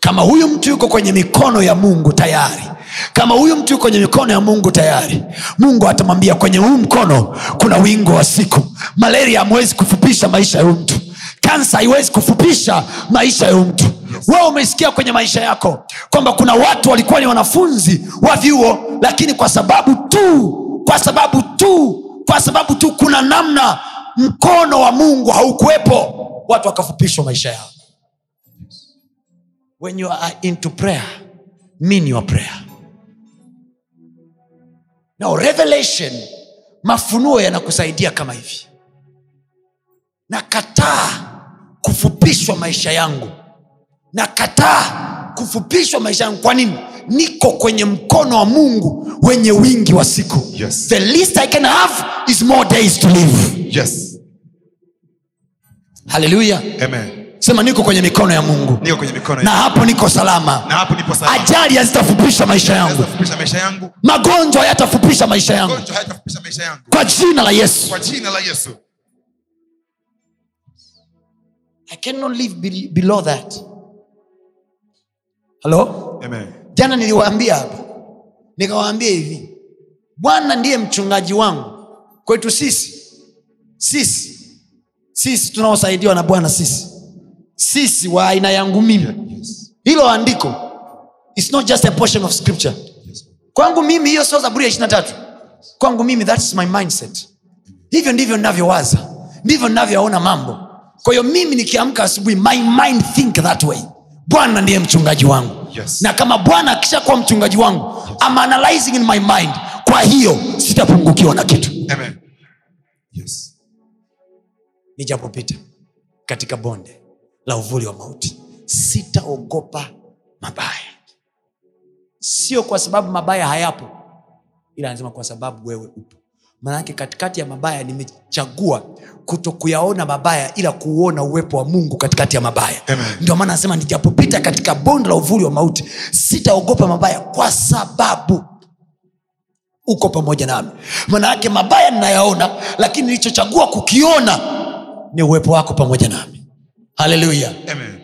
Kama huyu mtu yuko kwenye mikono ya mungu tayari. Kama huyu mtu yuko kwenye mikono ya mungu tayari. Mungu atamwambia kwenye huu mkono kuna wingo wa siku. Malaria hamwezi kufupisha maisha ya huyu mtu. Kansa haiwezi kufupisha maisha ya mtu. Wewe umesikia kwenye maisha yako kwamba kuna watu walikuwa ni wanafunzi wa vyuo lakini kwa sababu tu kwa sababu tu kwa sababu tu kuna namna mkono wa mungu haukuwepo watu wakafupishwa maisha yao. When you are into prayer mean your prayer. Now revelation mafunuo yanakusaidia kama hivi. Nakataa kufupishwa maisha yangu. Nakataa kufupishwa maisha yangu. Kwa nini niko kwenye mkono wa mungu wenye wingi wa siku. Yes. the least i can have is more days to live. Yes. Haleluya sema niko kwenye mikono ya mungu. Niko kwenye mikono na hapo niko salama. Na hapo nipo salama. Ajali hazitafupisha maisha yangu. Maisha yangu. Magonjwa hayatafupisha maisha yangu. Maisha yangu. Kwa jina la yesu. Kwa jina la yesu. I cannot live below that. Hello? Amen jana niliwaambia hapa nikawaambia hivi. Bwana ndiye mchungaji wangu. Kwetu sisi. Sisi. Sisi tunaosaidiwa na bwana sisi. Sisi wa aina yangu mimi. Hilo andiko. Its not just a portion of scripture. Kwangu mimi hiyo sio zaburi ya ishiri tatu. Kwangu mimi thats my mindset. Hivyo ndivyo ninavyowaza. Ndivyo ninavyoona mambo. Kwa hiyo mimi nikiamka asubuhi my mind think that way. Bwana ndiye mchungaji wangu Yes. na kama bwana akishakuwa mchungaji wangu I'm analyzing in my mind. Kwa hiyo sitapungukiwa na kitu. Amen. Yes. Nijapopita katika bonde la uvuli wa mauti. Sitaogopa mabaya. Sio kwa sababu mabaya hayapo ila anasema kwa sababu wewe upo maanake katikati ya mabaya nimechagua kuto kuyaona mabaya ila kuuona uwepo wa mungu katikati ya mabaya. Ndio maana anasema nijapopita katika bonde la uvuli wa mauti sitaogopa mabaya kwa sababu uko pamoja nami. Maanayake mabaya ninayaona lakini nilichochagua kukiona ni uwepo wako pamoja nami haleluya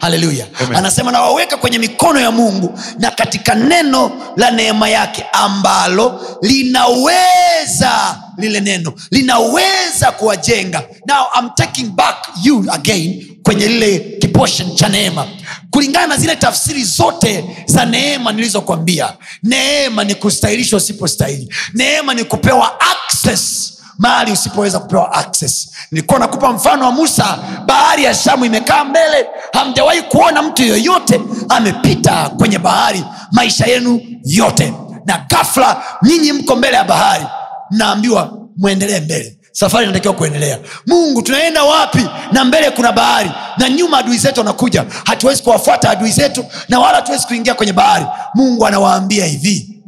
haleluya anasema nawaweka kwenye mikono ya mungu na katika neno la neema yake ambalo linaweza lile neno linaweza kuwajenga. Now I'm taking back you again kwenye lile kiportion cha neema. Kulingana na zile tafsiri zote za neema nilizokwambia neema ni kustahilishwa usipostahili. Neema ni kupewa access mahali usipoweza kupewa access. Nilikuwa nakupa mfano wa musa. Bahari ya shamu imekaa mbele. Hamjawahi kuona mtu yoyote amepita kwenye bahari maisha yenu yote. Na gafla nyinyi mko mbele ya bahari. Mnaambiwa mwendelee mbele. Safari inatakiwa kuendelea. Mungu tunaenda wapi? Na mbele kuna bahari. Na nyuma adui zetu wanakuja. Hatuwezi kuwafuata adui zetu na wala hatuwezi kuingia kwenye bahari. Mungu anawaambia hivi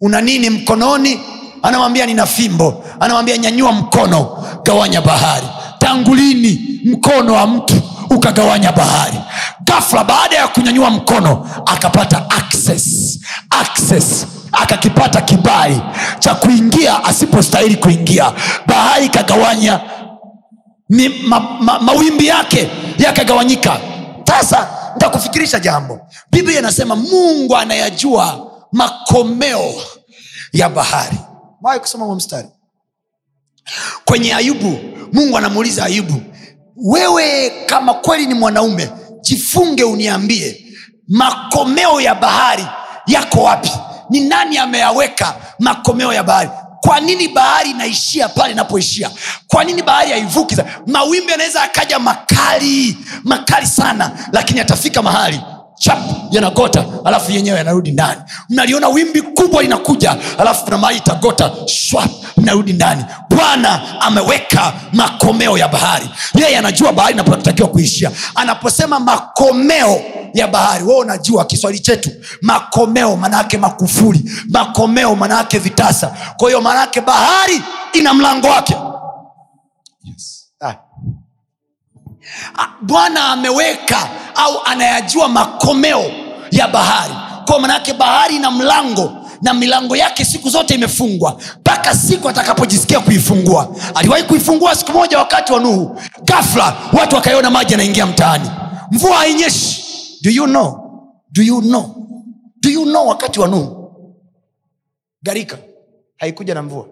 una nini mkononi anamwambia nina fimbo. Anamwambia nyanyua mkono gawanya bahari. Tangu lini mkono wa mtu ukagawanya bahari. Gafla baada ya kunyanyua mkono akapata access access. Akakipata kibali cha kuingia asipostahili kuingia. Bahari ikagawanya ni, ma, ma, mawimbi yake yakagawanyika. Sasa ntakufikirisha jambo. Biblia inasema mungu anayajua makomeo ya bahari Wahi kusoma huo mstari? Kwenye ayubu mungu anamuuliza ayubu wewe kama kweli ni mwanaume jifunge uniambie makomeo ya bahari yako wapi? Ni nani ameyaweka makomeo ya bahari? Kwa nini bahari inaishia pale inapoishia? Kwa nini bahari haivuki mawimbi anaweza akaja makali makali sana lakini atafika mahali chap yanagota alafu yenyewe yanarudi ndani. Mnaliona wimbi kubwa linakuja alafu kuna mahali itagota swap mnarudi ndani. Bwana ameweka makomeo ya bahari. Yeye anajua bahari inapotakiwa kuishia. Anaposema makomeo ya bahari wewe unajua kiswahili chetu makomeo manaake makufuri makomeo manaake vitasa. Kwa hiyo manaake bahari ina mlango wake yes Ah. Ah, bwana ameweka au anayajua makomeo ya bahari. Kwa manake bahari ina mlango na milango yake siku zote imefungwa mpaka siku atakapojisikia kuifungua. Aliwahi kuifungua siku moja wakati wa nuhu. Gafla watu wakaiona maji yanaingia mtaani. Mvua hainyeshi. Do you know? Do you know? Do you know wakati wa nuhu? Garika haikuja na mvua.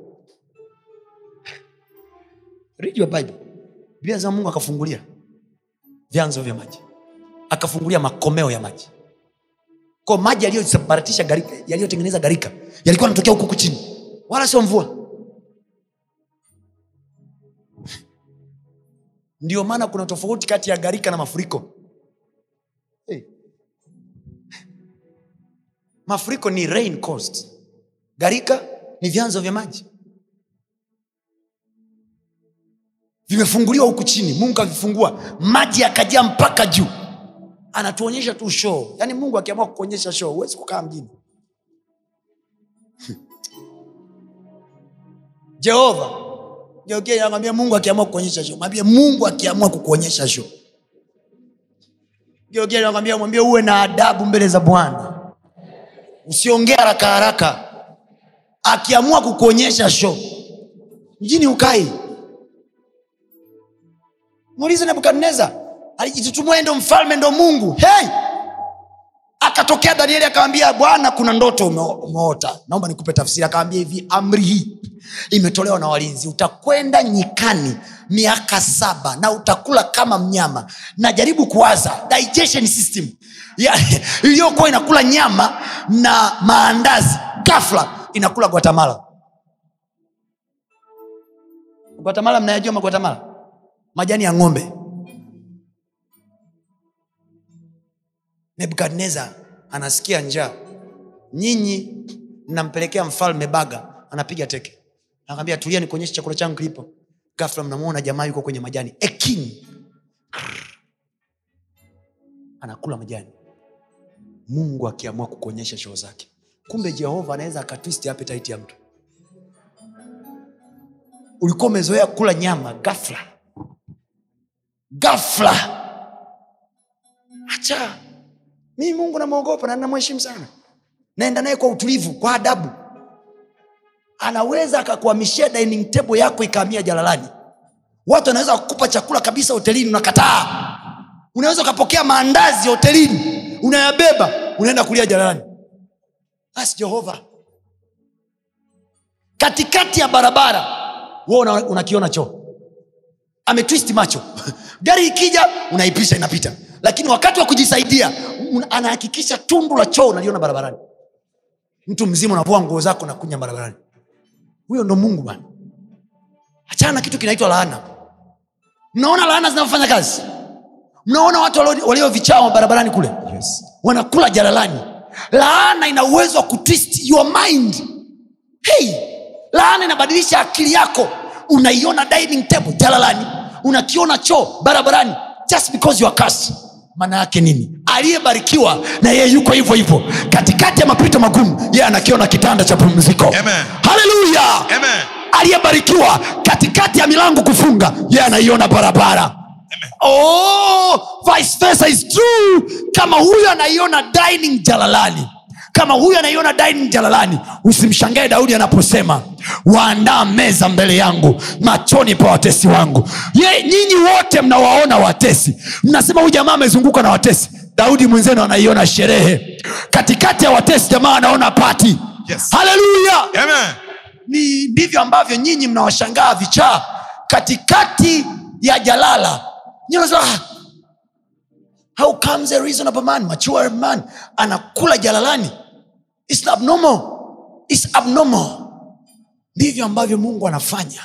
Read your bible. Biblia za mungu akafungulia vyanzo vya maji. Akafungulia makomeo ya maji. Ko maji yaliyosambaratisha garika yaliyotengeneza garika yalikuwa yanatokea huku chini. Wala sio mvua. Ndio maana kuna tofauti kati ya gharika na mafuriko. Hey. mafuriko ni rain caused. Garika ni vyanzo vya maji vimefunguliwa huku chini. Mungu akifungua maji yakajaa mpaka juu. Anatuonyesha tu show. Yaani mungu akiamua kukuonyesha show huwezi kukaa mjini. [LAUGHS] Jehova geukia mungu akiamua kukuonyesha show. Mwambie mungu akiamua kukuonyesha show. Geukia mwambie uwe na adabu mbele za bwana. Usiongee haraka haraka. Akiamua kukuonyesha sho mjini ukai muulize nebukadnezar. Alijitutumua ndo mfalme ndo mungu. Hey! akatokea danieli akamwambia bwana kuna ndoto umeota. Naomba nikupe tafsiri. Akawambia hivi amri hii imetolewa na walinzi. Utakwenda nyikani miaka saba na utakula kama mnyama. Najaribu kuwaza digestion system [LAUGHS] iliyokuwa inakula nyama na maandazi gafla inakula guatamala guatamala mnayajua maguatamala majani ya ng'ombe. Nebukadnezar anasikia njaa. Nyinyi mnampelekea mfalme baga anapiga teke. Anakwambia tulia nikuonyeshe chakula changu kilipo. Gafla mnamwona jamaa yuko kwenye majani. A anakula majani. Mungu akiamua kukuonyesha shoo zake. Kumbe jehova anaweza akatwist appetite ya mtu. Ulikuwa umezoea kula nyama gafla gafla hacha mimi mungu namwogopa na namheshimu sana. Naenda naye kwa utulivu kwa adabu. Anaweza akakuhamishia dining table yako ikaamia jalalani. Watu wanaweza kukupa chakula kabisa hotelini unakataa. Unaweza ukapokea maandazi hotelini unayabeba unaenda kulia jalalani. Basi jehova. Katikati ya barabara we una, unakiona choo ametwist macho. [LAUGHS] Gari ikija unaipisha inapita. Lakini wakati wa kujisaidia anahakikisha tundu la choo unaliona barabarani. Mtu mzima unavua nguo zako na kunya barabarani. Huyo ndo mungu bana achana na kitu kinaitwa laana. Mnaona laana zinavyofanya kazi? Mnaona watu walio- waliovichawa barabarani kule? Yes. wanakula jaralani laana ina uwezo wa kutwist your mind. Hey, laana inabadilisha akili yako. Unaiona dining table jalalani unakiona choo barabarani just because you are cursed. maana yake nini? Aliyebarikiwa na yeye yuko hivyo hivyo. Katikati ya mapito magumu yeye anakiona kitanda cha pumziko. Amen. haleluya aliyebarikiwa katikati ya milango kufunga yeye anaiona barabara. Oh, vice versa is true. Kama huyo anaiona dining jalalani kama huyu anaiona daini jalalani usimshangae daudi anaposema waandaa meza mbele yangu machoni pa watesi wangu. Ye, nyinyi wote mnawaona watesi. Mnasema huyu jamaa amezunguka na watesi. Daudi mwenzenu anaiona sherehe. Katikati ya watesi jamaa anaona pati Yes. haleluya ni ndivyo ambavyo nyinyi mnawashangaa vichaa. Katikati ya jalala "Ah, how comes a reasonable man mature man anakula jalalani It's abnormal. It's abnormal ndivyo ambavyo mungu anafanya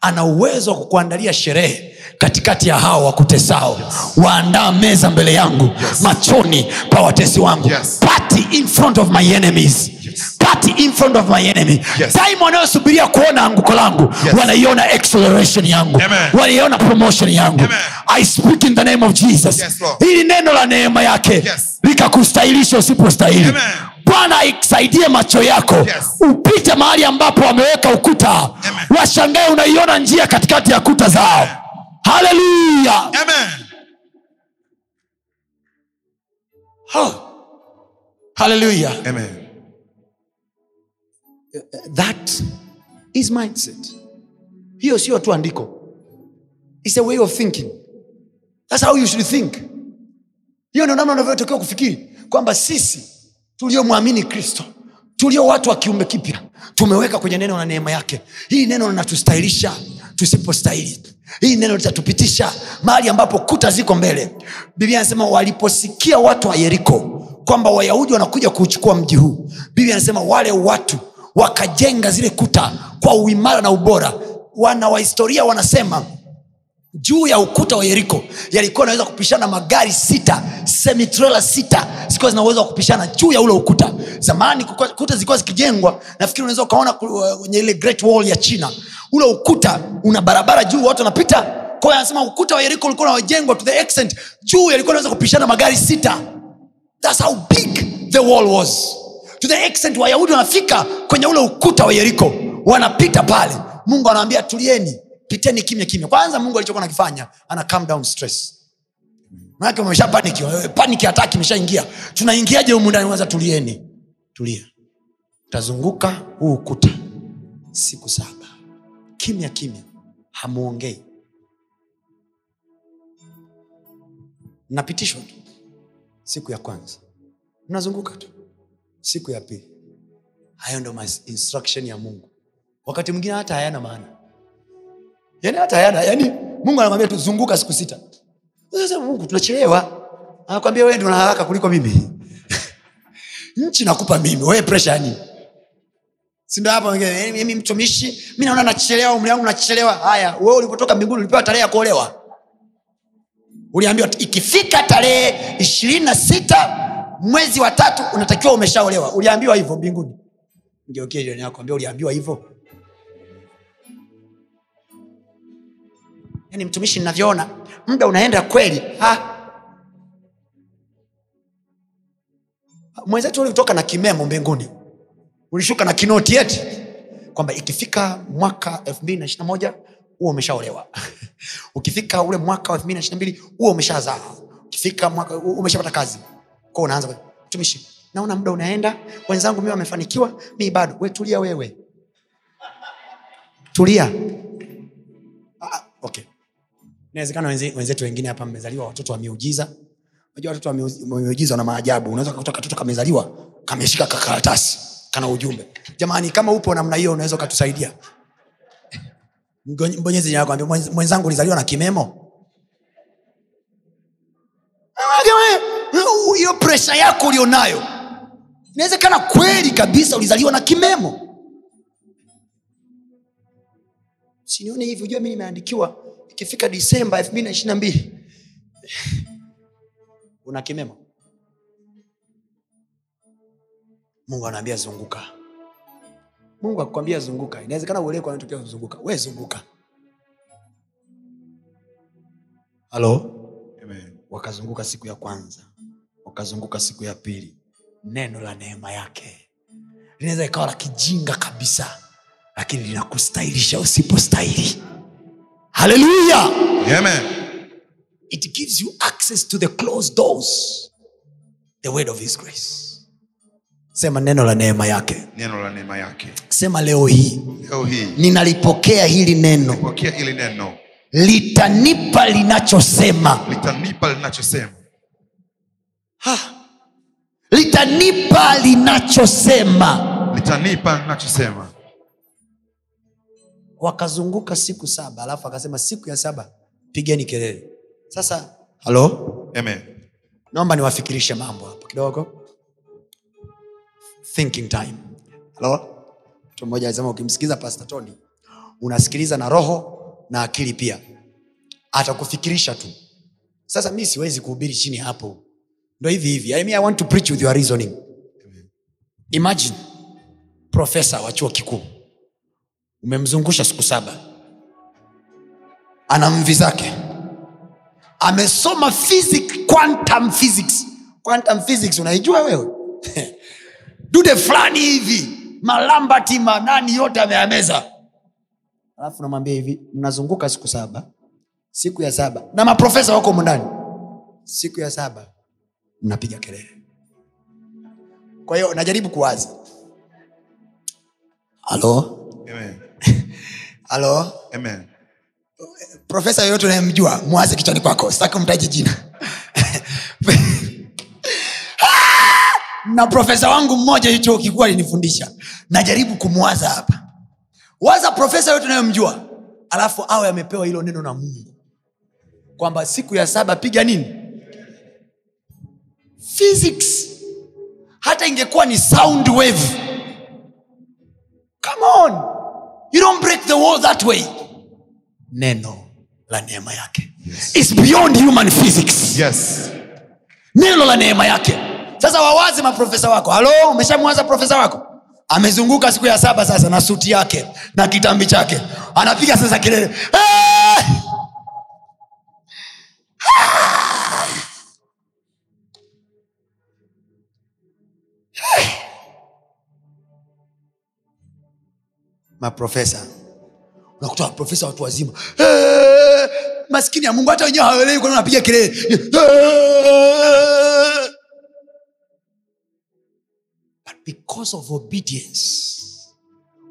ana uwezo wa kukuandalia sherehe katikati ya hao wakutesao waandaa meza mbele yangu Yes. machoni pa watesi wangu Yes. party in front of my enemies Yes. party in front of my enemy Yes. time wanayosubiria kuona anguko langu Yes. wanaiona acceleration yangu wanaiona promotion yangu Amen. i speak in the name of jesus Yes, hili neno la neema yake Yes. likakustahilisha usipostahili. Bwana ikusaidie macho yako. Yes. upite mahali ambapo wameweka ukuta. Washangae unaiona njia katikati ya kuta zao. Haleluya Amen. haleluya that is mindset. Hiyo sio tu andiko. Is a way of thinking. Thats how you should think. Hiyo ndio namna unavyotakiwa kufikiri kwamba sisi tuliomwamini kristo. Tulio watu wa kiumbe kipya. Tumeweka kwenye neno la neema yake. Hii neno linatustahilisha tusipostahili. Hii neno litatupitisha mahali ambapo kuta ziko mbele. Biblia anasema waliposikia watu wa yeriko kwamba wayahudi wanakuja kuuchukua mji huu biblia anasema wale watu wakajenga zile kuta kwa uimara na ubora. Wana wahistoria wanasema juu ya ukuta wa yeriko yalikuwa naweza kupishana magari sita semitrela sita zilikuwa zina uwezo wa kupishana juu ya ule ukuta. Zamani kuta zilikuwa zikijengwa nafikiri unaweza ukaona uh, kwenye ile great wall ya china. Ule ukuta una barabara juu watu wanapita. Kwao anasema ukuta wa yeriko ulikuwa unajengwa to the extent juu yalikuwa naweza kupishana magari sita. Thats how big the wall was. To the extent wayahudi wanafika kwenye ule ukuta wa yeriko wanapita pale. Mungu anaambia tulieni piteni kimya kimya. Kwanza mungu alichokuwa nakifanya ana calm down stress. Manake umesha paniki paniki hataki imeshaingia. Tunaingiaje humu kwanza tulieni. Tulia. Tazunguka huu ukuta siku saba. Kimya kimya. Hamuongei. Mnapitishwa tu. Siku ya kwanza. Mnazunguka tu. Siku ya pili. Hayo ndo instruction ya mungu. Wakati mwingine hata hayana maana yani hata hayana yani mungu anakwambia tuzunguka siku sita. Mungu tunachelewa. Anakwambia wee una haraka kuliko mimi. [LAUGHS] Nchi nakupa mimi. Wee presha yani sindo hapa "Eh, mimi mtumishi mi naona nachelewa umri wangu nachelewa haya we ulipotoka mbinguni ulipewa tarehe ya kuolewa. Uliambiwa ikifika tarehe ishirini na sita mwezi wa tatu unatakiwa umeshaolewa. Uliambiwa hivyo mbinguni. Ngeukie jirani yako ambia uliambiwa hivyo yani mtumishi ninavyoona muda unaenda kweli. Ha? mwenzetu ulitoka na kimemo mbinguni. Ulishuka na kinoti eti kwamba ikifika mwaka elfu mbili na ishiri na moja huo umeshaolewa. [LAUGHS] Ukifika ule mwaka wa elfu mbili na ishiri na mbili huo umeshazaa. Ukifika mwaka umeshapata kazi. Kwao unaanza mtumishi naona muda unaenda. Wenzangu mi wamefanikiwa. Mi bado. We tulia wewe. Tulia. Ah, ah, okay inawezekana wenzetu wengine hapa mmezaliwa watoto wa miujiza. Unajua watoto wa miujiza maajabu. Unaweza kukuta katoto kamezaliwa kameshika kakaratasi kana ujumbe. Jamani kama upo namna hiyo unaweza ukatusaidia. Mbonyezi jina mwenzangu ulizaliwa na kimemo? Hiyo presha yako ulionayo inawezekana kweli kabisa ulizaliwa na kimemo. Sinione hivi ujua mi nimeandikiwa ikifika disemba elfu mbili na ishiri na mbili [SIGHS] una kimemo? Mungu anaambia zunguka. Mungu akikwambia zunguka. Inawezekana uelewe kwa nini kuzunguka. We zunguka. Halo? Wakazunguka siku ya kwanza. Wakazunguka siku ya pili. Neno la neema yake. Linaweza ikawa la kijinga kabisa lakini linakustahilisha usipostahili haleluya Amen. it gives you access to the closed doors. The word of his grace. Sema neno la neema yake. Neno la neema yake. Sema leo hii leo hii. ninalipokea hili neno. Nipokea hili neno. Litanipa linachosema. Litanipa linachosema. Ha. litanipa linachosema. Litanipa linachosema wakazunguka siku saba alafu akasema siku ya saba pigeni kelele. Sasa halo? Amen. naomba niwafikirishe mambo hapo kidogo. Thinking time. Halo? Mtu mmoja alisema ukimsikiliza pastor tony unasikiliza na roho na akili pia. Atakufikirisha tu. Sasa mi siwezi kuhubiri chini hapo. Ndo hivi hivi. I, mean, i want to preach with your reasoning. Imagine profesa wa chuo kikuu umemzungusha siku saba. Ana mvi zake. Amesoma physics, quantum unaijua wewe? [LAUGHS] Dude fulani hivi malambati manani yote ameameza alafu namwambia hivi mnazunguka siku saba siku ya saba. Na maprofesa wako mundani siku ya saba mnapiga kelele. Kwa hiyo najaribu kuwazi halo? Amen. [LAUGHS] halo profesa yoyote unayemjua mwaze kichwani kwako sitaki umtaji jina. [LAUGHS] Na profesa wangu mmoja chuo kikuu alinifundisha. Najaribu kumwaza hapa. Waza profesa yoyote unayomjua alafu awe amepewa hilo neno na mungu. Kwamba siku ya saba piga nini? Physics. Hata ingekuwa ni sound wave. Come on you don't break the wall that way. Neno la neema yake. It's beyond human physics. Yes. neno la neema yake. Sasa wawazi maprofesa wako. Halo umeshamwaza profesa wako? Amezunguka siku ya saba sasa na suti yake na kitambi chake. Anapiga sasa kelele. "Ah!" Maprofesa. Unakuta maprofesa watu wazima "Eh, maskini ya mungu hata wenyewe hawaelewi kwani wanapiga kelele. But because of obedience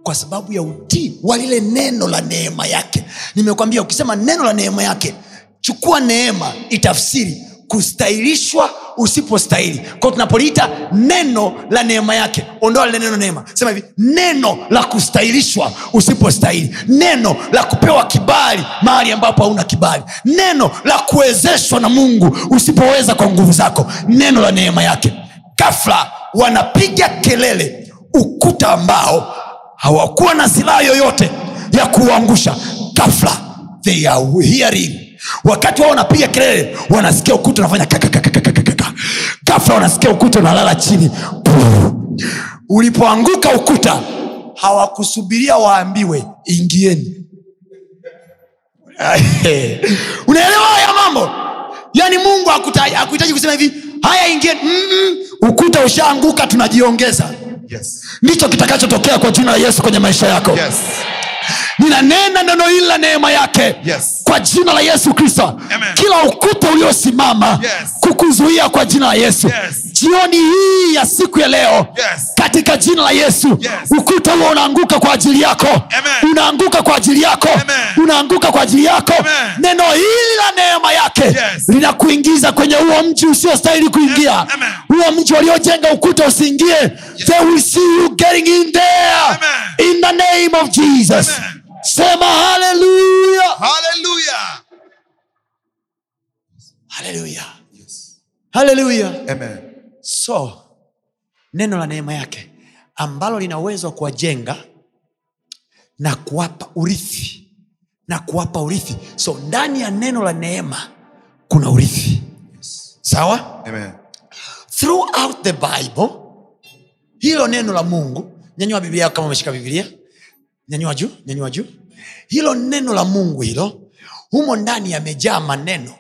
kwa sababu ya utii wa lile neno la neema yake. Nimekwambia ukisema neno la neema yake chukua neema itafsiri kustahilishwa usipostahili. Kwao tunapoliita neno la neema yake ondoa lile neno neema. Sema hivi neno la kustahilishwa usipostahili. Neno la kupewa kibali mahali ambapo hauna kibali. Neno la kuwezeshwa na mungu usipoweza kwa nguvu zako. Neno la neema yake. Gafla wanapiga kelele ukuta ambao hawakuwa na silaha yoyote ya kuuangusha gafla they are hearing. Wakati wao wanapiga kelele wanasikia ukuta unafanya kakakakakakaka gafla wanasikia ukuta unalala chini ulipoanguka ukuta hawakusubiria waambiwe ingieni [LAUGHS] unaelewa haya mambo yaani mungu akuhitaji hakuhitaji kusema hivi haya ingieni Mm-mm. ukuta ushaanguka tunajiongeza Yes. ndicho kitakachotokea kwa jina la yesu kwenye maisha yako Yes. Ninanena neno hili la neema yake Yes. kwa jina la yesu kristo kila ukuta uliosimama Yes. kukuzuia kwa jina la yesu Yes. jioni hii ya siku ya leo Yes. katika jina la yesu Yes. ukuta huo unaanguka kwa ajili yako Amen. unaanguka kwa ajili yako Amen. unaanguka kwa ajili yako Amen. neno hili la neema yake Yes. linakuingiza kwenye huo mji usiostahili kuingia Amen. Huo mji waliojenga ukuta usiingie they will see you getting in there Amen. in the name of jesus Amen. sema haleluya Hallelujah. haleluya haleluya Amen. so neno la neema yake ambalo lina uwezo wa kuwajenga na kuwapa urithi na kuwapa urithi so ndani ya neno la neema kuna urithi sawa Amen. Throughout the bible hilo neno la mungu nyanyua biblia yako kama umeshika biblia. Nyanyua juu nyanyua juu. Hilo neno la mungu hilo humo ndani yamejaa maneno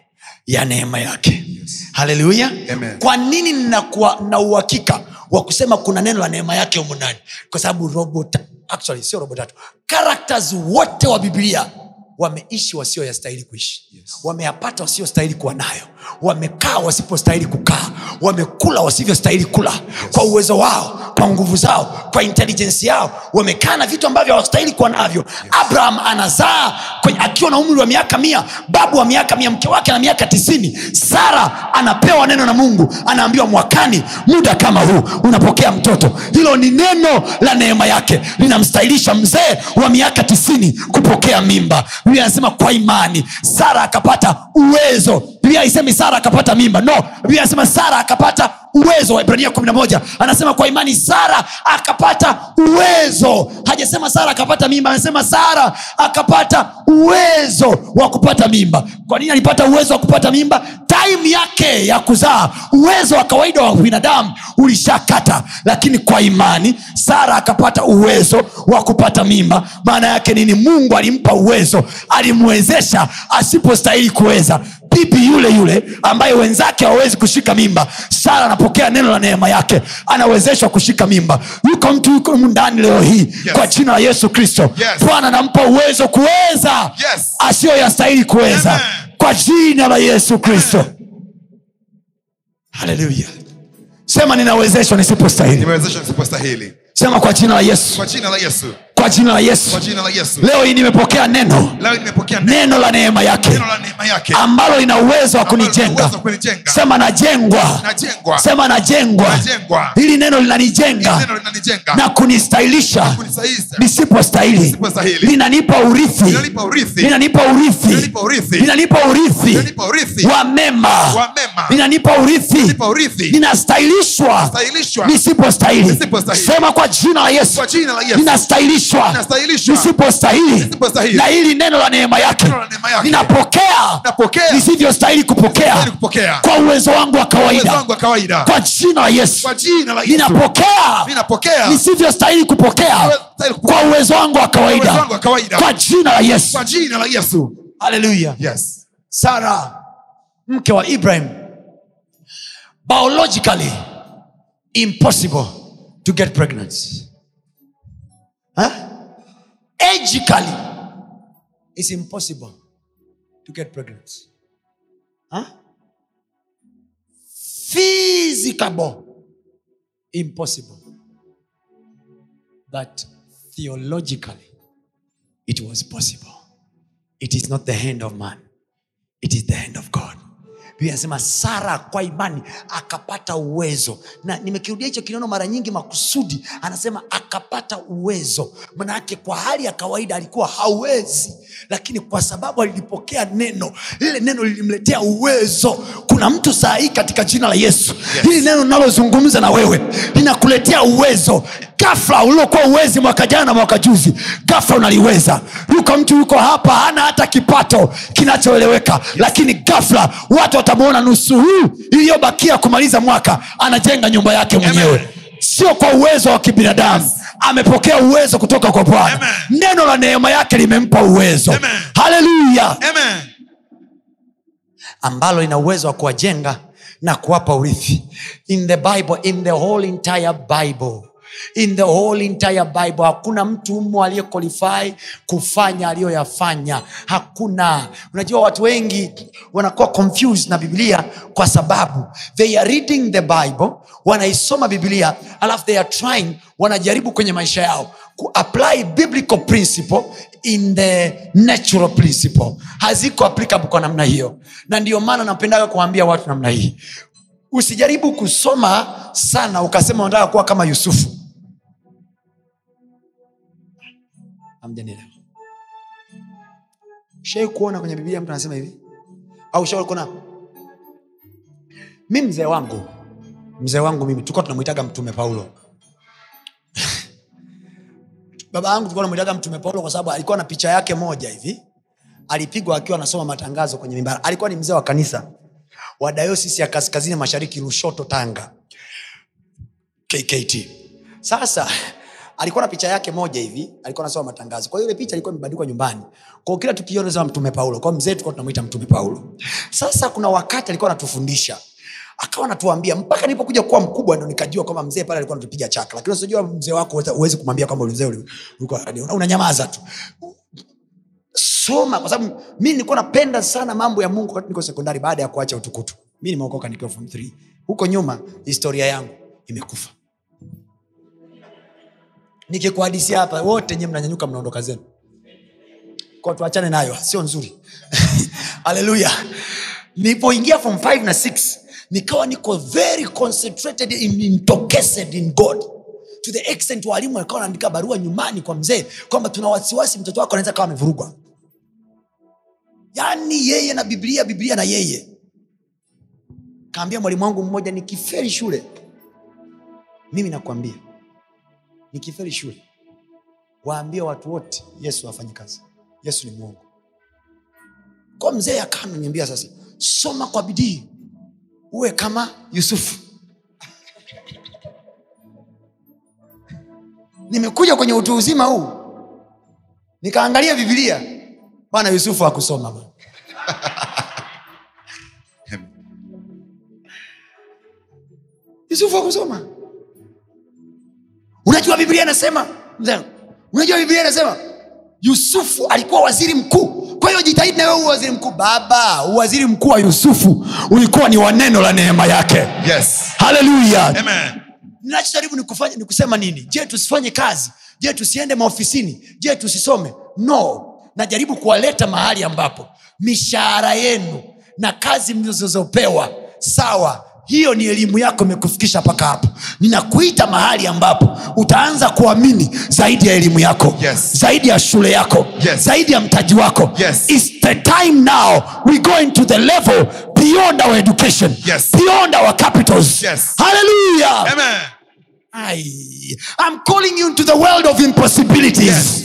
ya neema yake. Haleluya kwa nini ninakuwa na uhakika wa kusema kuna neno la neema yake humo ndani? Kwa sababu robo ta- actually sio robo tatu. Characters wote wa biblia wameishi wasioyastahili kuishi. Yes. wameyapata wasiostahili kuwa nayo wamekaa wasipostahili kukaa wamekula wasivyostahili kula. Kwa uwezo wao kwa nguvu zao kwa intelijensi yao wamekaa na vitu ambavyo hawastahili kuwa navyo. Abraham anazaa akiwa na umri wa miaka mia babu wa miaka mia mke wake na miaka tisini. Sara anapewa neno na mungu anaambiwa mwakani muda kama huu unapokea mtoto. Hilo ni neno la neema yake. Linamstahilisha mzee wa miaka tisini kupokea mimba. Anasema kwa imani sara akapata uwezo. Biblia sara akapata mimba. No biblia inasema sara akapata uwezo waibrania 11 anasema kwa imani sara akapata uwezo. Hajasema sara akapata mimba anasema sara akapata uwezo wa kupata mimba. Kwa nini alipata uwezo wa kupata mimba? Taimu yake ya kuzaa uwezo wa kawaida wa binadamu ulishakata. Lakini kwa imani sara akapata uwezo wa kupata mimba. Maana yake nini? Mungu alimpa uwezo alimwezesha asipostahili kuweza. Pipi yule yule ambaye wenzake hawawezi kushika mimba sara anapokea neno la neema yake. Anawezeshwa kushika mimba. Yuko mtu yuko ndani leo hii Yes. kwa jina la yesu kristo. Yes. bwana anampa uwezo kuweza Yes. asiyoyastahili kuweza. Kwa jina la yesu kristo. Haleluya sema ninawezeshwa nisipostahili. Nisipo sema kwa jina la yesu. Kwa jina la yesu kwa jina la yesu. Leo hii nimepokea neno. Neno. La neema yake. Ambalo lina uwezo wa kunijenga. sema najengwa. Sema najengwa. Hili neno linanijenga. Na kunistahilisha. Nisipostahili. Linanipa urithi. Linanipa urithi. linanipa urithi. Linanipa linanipa Linanipa wa mema. Wa mema. neema inanipa urithi. Ninastahilishwa. Nisipostahili. Sema kwa jina la yesu. Ninastahilishwa Ninastahilishwa. nisipostahili. Na hili neno la neema yake. Neno la neema ninapokea Napokea. nisivyostahili kupokea. Kwa uwezo wangu wa kawaida. Kwa jina la yesu. Ninapokea nisivyostahili kupokea. Kwa uwezo wangu wa kawaida. kwa jina la yesu. Haleluya yes. Sara mke wa ibrahim. Biologically impossible to get pregnant huh? Agically it's impossible to get pregnant. Huh? physicable impossible. But theologically it was possible. It is not the hand of man. It is the hand of god biblia sara kwa imani akapata uwezo na nimekirudia hicho kineno mara nyingi makusudi anasema akapata uwezo manayake kwa hali ya kawaida alikuwa hawezi lakini kwa sababu alilipokea neno lile neno lilimletea uwezo kuna mtu saa hii katika jina la yesu yes. hili neno linalozungumza na wewe linakuletea uwezo gafla uliokuwa uwezi mwaka jana na mwaka juzi gafla unaliweza yuko mtu yuko hapa hana hata kipato kinachoeleweka yes. lakini gafla watu watamwona nusu huu iliyobakia kumaliza mwaka anajenga nyumba yake mwenyewe. Sio kwa uwezo wa kibinadamu. Amepokea uwezo kutoka kwa bwana. Neno la neema yake limempa uwezo. Haleluya ambalo lina uwezo wa kuwajenga na kuwapa urithi. In the bible in the whole entire bible in the whole entire bible hakuna mtu umo aliyequalify kufanya aliyoyafanya. Hakuna. Unajua watu wengi wanakuwa confused na biblia kwa sababu they are reading the bible wanaisoma biblia alafu they are trying wanajaribu kwenye maisha yao kuapply biblical principle in the natural principle. Haziko applicable kwa namna hiyo. Na ndio maana napendaga kuwaambia watu namna hii. Usijaribu kusoma sana ukasema unataka kuwa kama yusufu amjanielewa shai kuona kwenye biblia mtu anasema hivi? Au shai kuona? Mi mzee wangu mzee wangu mimi tulikuwa tunamwitaga mtume paulo. [LAUGHS] Baba yangu tulikuwa tunamwitaga mtume paulo kwa sababu alikuwa na picha yake moja hivi. Alipigwa akiwa anasoma matangazo kwenye mimbara. Alikuwa ni mzee wa kanisa wa dayosisi ya kaskazini mashariki lushoto tanga kkt sasa alikuwa na picha yake moja hivi alikuwa anasoma matangazo. Kwa hiyo ile picha ilikuwa imebandikwa nyumbani. Kwa kila tukiona sema mtume paulo kwa mzee tulikuwa tunamuita mtume paulo. Sasa kuna wakati alikuwa anatufundisha. Akawa anatuambia mpaka nilipokuja kuwa mkubwa ndo nikajua kwamba mzee pale alikuwa anatupiga chaka. Lakini usijua mzee wako huwezi kumwambia kwamba mzee unanyamaza tu. Soma kwa sababu mi nilikuwa napenda sana mambo ya mungu wakati niko sekondari baada ya kuacha utukutu. Mi nimeokoka nikiwa form 3 huko nyuma historia yangu imekufa nikikuhadisia hapa wote nyewe mnanyanyuka mnaondoka zenu. Kwa tuachane nayo sio nzuri. [LAUGHS] Haleluya. Nilipoingia from 5 na 6 nikawa niko very concentrated in, intoxicated in god. To the extent walimu walikuwa wanaandika barua nyumbani kwa mzee kwamba tuna wasiwasi mtoto wako anaweza kawa amevurugwa. Yaani yeye na biblia biblia na yeye. Kaambia mwalimu wangu mmoja nikiferi shule mimi nakwambia nikiferi shule waambie watu wote yesu afanye kazi. Yesu ni mwongo kwa mzee akaa ananiambia sasa soma kwa bidii uwe kama yusufu. [LAUGHS] Nimekuja kwenye utu uzima huu nikaangalia bibilia bwana yusufu akusoma bwana. [LAUGHS] yusufu akusoma unajua biblia inasema unajua biblia inasema yusufu alikuwa waziri mkuu. Kwa hiyo jitahidi nawe uwe waziri mkuu. Baba uwaziri mkuu wa yusufu ulikuwa ni waneno la neema yake. Yes. Haleluya amen. Ninachojaribu ni kufanya ni kusema nini? Je tusifanye kazi? Je tusiende maofisini? Je tusisome? No. Najaribu kuwaleta mahali ambapo mishahara yenu na kazi mlizozopewa sawa hiyo ni elimu yako imekufikisha mpaka hapo ninakuita mahali ambapo utaanza kuamini zaidi ya elimu yako Yes. zaidi ya shule yako Yes. zaidi ya mtaji wako Yes. It's the time now we go into the level beyond our education Yes. beyond our capitals Yes. hallelujah Amen. I'm calling you into the world of impossibilities Yes.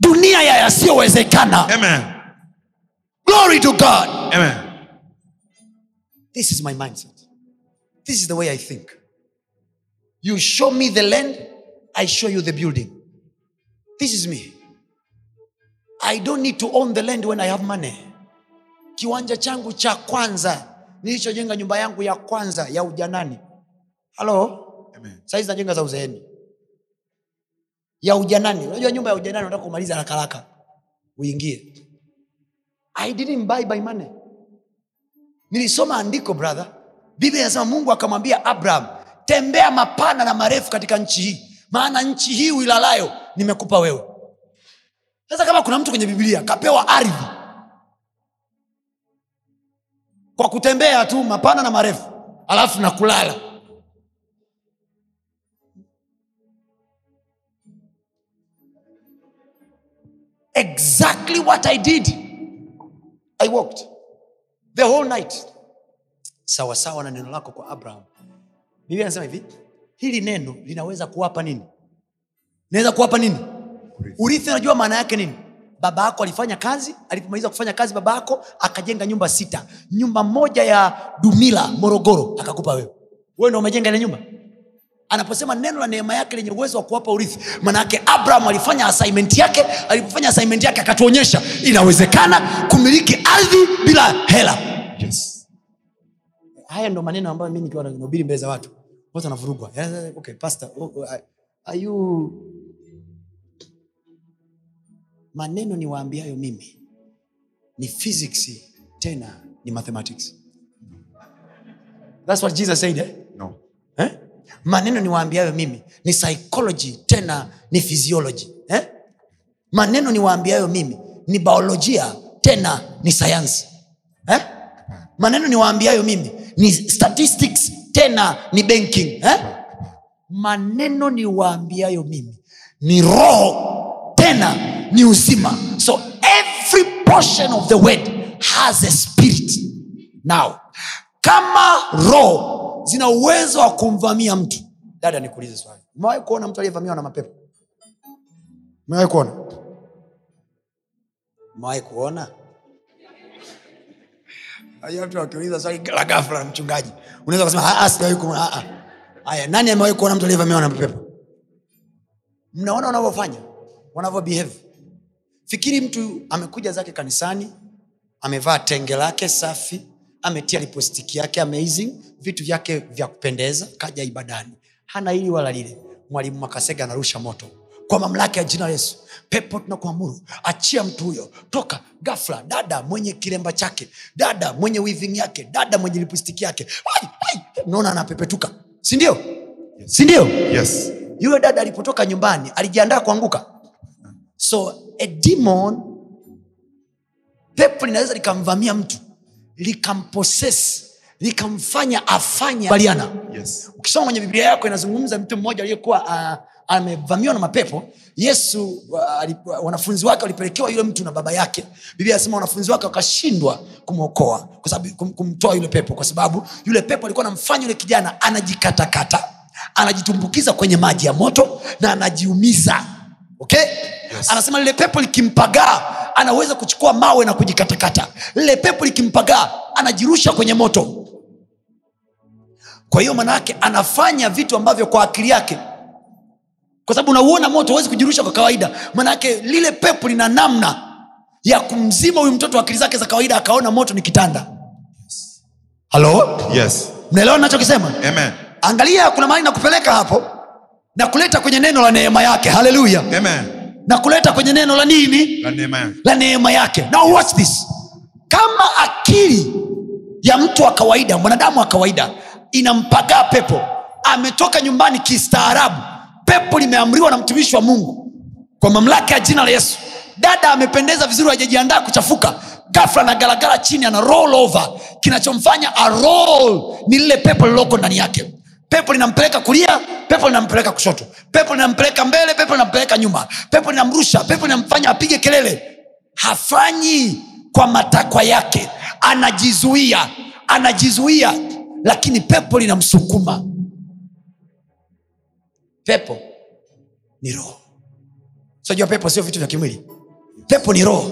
dunia ya yasiyowezekana glory to god Amen. this is my mindset this is the way i think. You show me the land i show you the building. This is me. I don't need to own the land when i have money. Kiwanja changu cha kwanza nilichojenga nyumba yangu ya kwanza ya ujanani. Halo Amen. saizi najenga za uzeeni. Ya ujanani. Unajua nyumba ya ujanani unataka kumaliza haraka haraka uingie. I didn't buy by money. Nilisoma andiko brother biblia inasema mungu akamwambia abraham tembea mapana na marefu katika nchi hii maana nchi hii uilalayo nimekupa wewe. Sasa kama kuna mtu kwenye biblia kapewa ardhi kwa kutembea tu mapana na marefu alafu na kulala. Exactly what i did i walked the whole night sawasawa na neno lako kwa abraham. Biblia anasema hivi hili neno linaweza kuwapa nini? Linaweza kuwapa nini? Urithi. Unajua maana yake nini? Baba yako alifanya kazi alipomaliza kufanya kazi baba yako akajenga nyumba sita. Nyumba moja ya dumila morogoro akakupa wewe. Wewe ndo umejenga ile nyumba? Anaposema neno la neema yake lenye uwezo wa kuwapa urithi manaake abraham alifanya assignment yake alipofanya assignment yake akatuonyesha inawezekana kumiliki ardhi bila hela. Haya ndo maneno ambayo mi nikiwa nahubiri mbele za watu watu wanavurugwa okay, pastor, oh, oh, are you maneno niwaambiayo mimi ni physics tena ni mathematics thats what jesus said eh? No. eh? maneno niwaambiayo mimi ni psychology tena ni physiology eh? maneno niwaambiayo mimi ni biolojia tena ni sayansi? Maneno niwaambiayo mimi ni statistics tena ni banking eh? maneno niwaambiayo mimi ni roho tena ni uzima. So every portion of the word has a spirit. Now kama roho zina uwezo wa kumvamia mtu dada nikuulize swali. Umewahi kuona mtu aliyevamiwa na mapepo? Umewahi kuona? Umewahi kuona Unajua mtu akiuliza swali la ghafla mchungaji unaweza kusema "Ah, ah, sijawahi kuona ah, ah." haya nani amewahi kuona mtu aliyevamiwa na mapepo mnaona wanavyofanya wanavyobehave. Fikiri mtu amekuja zake kanisani amevaa tenge lake safi ametia lipostiki yake amazing vitu vyake vya kupendeza kaja ibadani. Hana hili wala lile. Mwalimu makasega anarusha moto kwa mamlaka ya jina la yesu. Pepo tunakuamuru achia mtu huyo. Toka gafla dada mwenye kilemba chake dada mwenye wiving yake dada mwenye lipstiki yake. Ai, ai, naona anapepetuka. Sindio sindio Yes. yule dada alipotoka nyumbani alijiandaa kuanguka. So a demon pepo linaweza likamvamia mtu likamposes likamfanya afanye baliana Yes. ukisoma kwenye biblia yako inazungumza mtu mmoja aliyekuwa uh, amevamiwa na mapepo. Yesu uh, wanafunzi wake walipelekewa yule mtu na baba yake. Biblia anasema wanafunzi wake wakashindwa kumwokoa kum, kumtoa yule pepo kwa sababu yule pepo alikuwa anamfanya yule kijana anajikatakata anajitumbukiza kwenye maji ya moto na anajiumiza. Okay? Yes. anasema lile pepo likimpagaa anaweza kuchukua mawe na kujikatakata. Lile pepo likimpagaa anajirusha kwenye moto. Kwa hiyo manaake anafanya vitu ambavyo kwa akili yake kwa sababu unauona moto huwezi kujirusha kwa kawaida. Manake lile pepo lina namna ya kumzima huyu mtoto akili zake za kawaida akaona moto ni kitanda. Halo Yes. mnaelewa nachokisema angalia kuna mahali nakupeleka hapo na kuleta kwenye neno la neema yake. Haleluya. Na kuleta kwenye neno la nini? La neema yake. la neema yake. Now watch this. Kama akili ya mtu wa kawaida mwanadamu wa kawaida inampagaa pepo ametoka nyumbani kistaarabu pepo limeamriwa na mtumishi wa mungu kwa mamlaka ya jina la yesu. Dada amependeza vizuri hajajiandaa kuchafuka. Gafla na garagara chini ana roll over. Kinachomfanya a ni lile pepo lililoko ndani yake. Pepo linampeleka kulia pepo linampeleka kushoto. Pepo linampeleka mbele pepo linampeleka nyuma. Pepo linamrusha pepo linamfanya apige kelele. Hafanyi kwa matakwa yake. Anajizuia anajizuia lakini pepo linamsukuma pepo ni roho. Sijua pepo sio vitu vya kimwili. Pepo ni roho.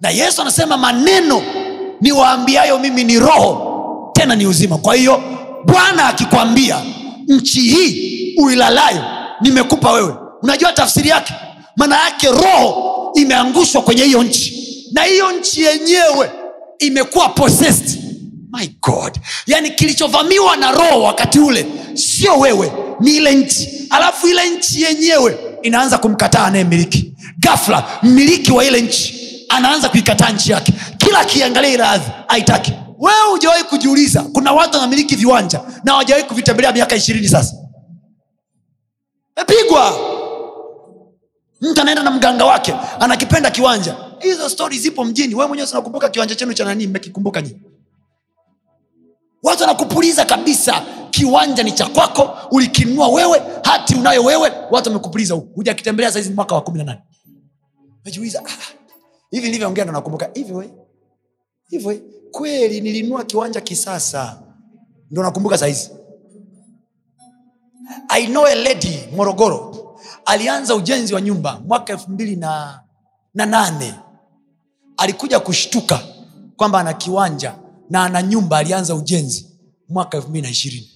Na yesu anasema maneno niwaambiayo mimi ni roho tena ni uzima. Kwa hiyo bwana akikwambia nchi hii uilalayo nimekupa wewe. Unajua tafsiri yake? Maana yake roho imeangushwa kwenye hiyo nchi. Na hiyo nchi yenyewe imekuwa possessed my god. Yaani kilichovamiwa na roho wakati ule sio wewe ni ile nchi. Alafu ile nchi yenyewe inaanza kumkataa anayemiliki. Gafla mmiliki wa ile nchi anaanza kuikataa nchi yake. Kila akiangalia ile ardhi aitaki wewe hujawahi kujiuliza kuna watu wanamiliki viwanja na hawajawahi kuvitembelea miaka ishirini sasa? Mepigwa. Mtu anaenda na mganga wake anakipenda kiwanja. Hizo stori zipo mjini. Wee mwenyewe sinakumbuka kiwanja chenu cha nanii mmekikumbuka nyini watu wanakupuliza kabisa. Kiwanja ni cha kwako ulikinunua wewe hati unayo wewe watu wamekupuliza hujakitembelea saizi mwaka wa kumi na nane. Najiuliza ah, hivi nilivyoongea ndo nakumbuka. Hivyo hivyo kweli nilinunua kiwanja kisasa ndo nakumbuka saizi. I know a lady morogoro alianza ujenzi wa nyumba mwaka elfu mbili na, na nane. Alikuja kushtuka kwamba ana kiwanja na ana nyumba alianza ujenzi mwaka elfu mbili na ishirini.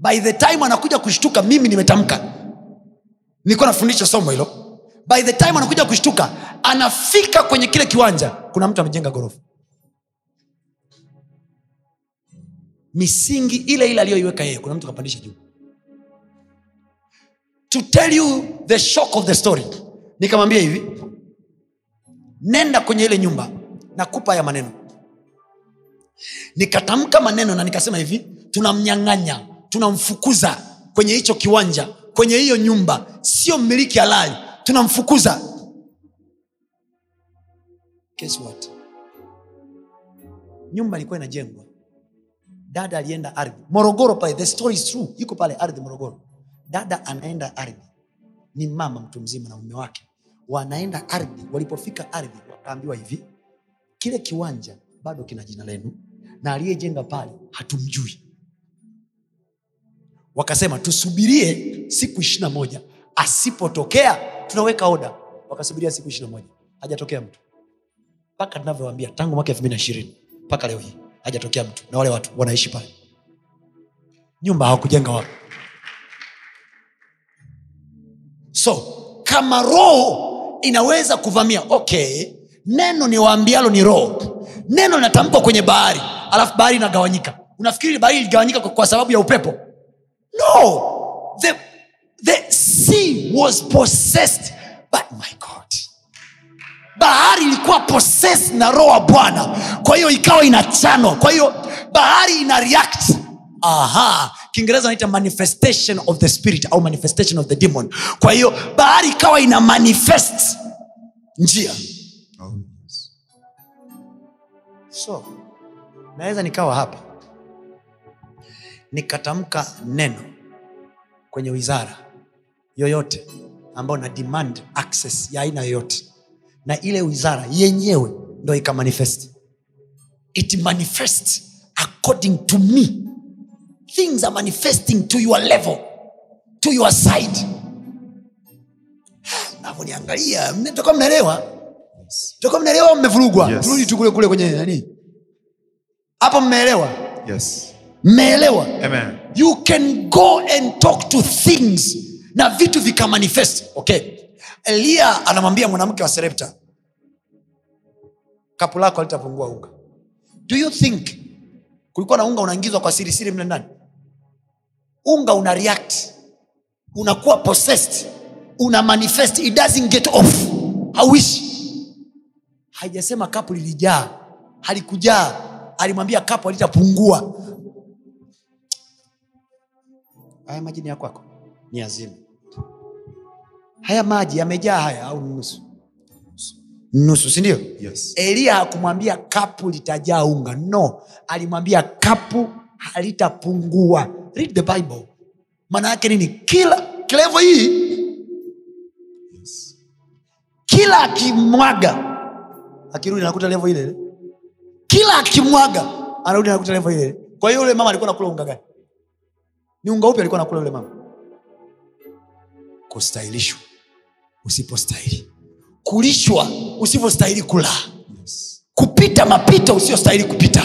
By the time anakuja kushtuka mimi nimetamka. Nilikuwa nafundisha somo hilo. By the time anakuja kushtuka anafika kwenye kile kiwanja kuna mtu amejenga ghorofa. Misingi ile ile aliyoiweka yeye kuna mtu kapandisha juu. To tell you the shock of the story nikamwambia hivi nenda kwenye ile nyumba nakupa haya maneno. Nikatamka maneno na nikasema hivi tunamnyang'anya tunamfukuza kwenye hicho kiwanja kwenye hiyo nyumba. Sio mmiliki halali tunamfukuza. Guess what? nyumba ilikuwa inajengwa. Dada alienda ardhi. Morogoro pale the story is true. Yuko pale ardhi morogoro. Dada anaenda ardhi. Ni mama mtu mzima na mume wake. Wanaenda ardhi. Walipofika ardhi wakaambiwa hivi kile kiwanja bado kina jina lenu na aliyejenga pale hatumjui. Wakasema tusubirie siku ishirina moja. Asipotokea tunaweka oda wakasubiria siku ishirina moja. Hajatokea mtu. Mpaka tunavyowambia tangu mwaka elfu mbili na ishirini mpaka leo hii hajatokea mtu na wale watu wanaishi pale. Nyumba hawakujenga wao so kama roho inaweza kuvamia okay neno ni waambialo ni roho. Neno linatamkwa kwenye bahari alafu bahari inagawanyika. Unafikiri bahari iligawanyika kwa, sababu ya upepo? No. The, the sea was possessed by my god. Bahari ilikuwa poses na roho wa bwana. Kwa hiyo ikawa inachanwa kwa hiyo bahari ina react. Aha. Kiingereza naita manifestation of the spirit au manifestation of the demon. Kwa hiyo bahari ikawa ina manifest njia so naweza nikawa hapa. Nikatamka neno kwenye wizara yoyote ambayo na demand access ya aina yoyote. Na ile wizara yenyewe ndo ikamanifest it manifest according to me. Things are manifesting to your level to your side. [SIGHS] Navoniangalia toka mnaelewa? Toka mnaelewa mmevurugwa? Yes. turudi tu kule kule kwenye nani hapo mmeelewa? Yes. mmeelewa? You can go and talk to things na vitu vikamanifest okay. Eliya anamwambia mwanamke wa serepta kapu lako alitapungua unga. Do you think kulikuwa na unga unaingizwa kwa sirisiri mle ndani? Unga una react unakuwa possessed una manifest it doesn't get off. Hauishi. Haijasema kapu lilijaa halikujaa alimwambia kapo litapungua haya maji ni ya kwako. Ni azima haya maji yamejaa haya au nusu? Nusu sindio Yes. eliya hakumwambia kapu litajaa unga. No. Alimwambia kapu halitapungua. Read the bible. Maana yake nini? Kila klevo hii. Kila akimwaga akirudi anakuta levo ile ile kila akimwaga anarudi anakuta levo ile kwa hiyo yule mama alikuwa nakula unga gani? Ni unga upi alikuwa nakula yule mama? Kustahilishwa. Usipostahili. Kulishwa usivyostahili kula. Kupita mapito usiyostahili kupita.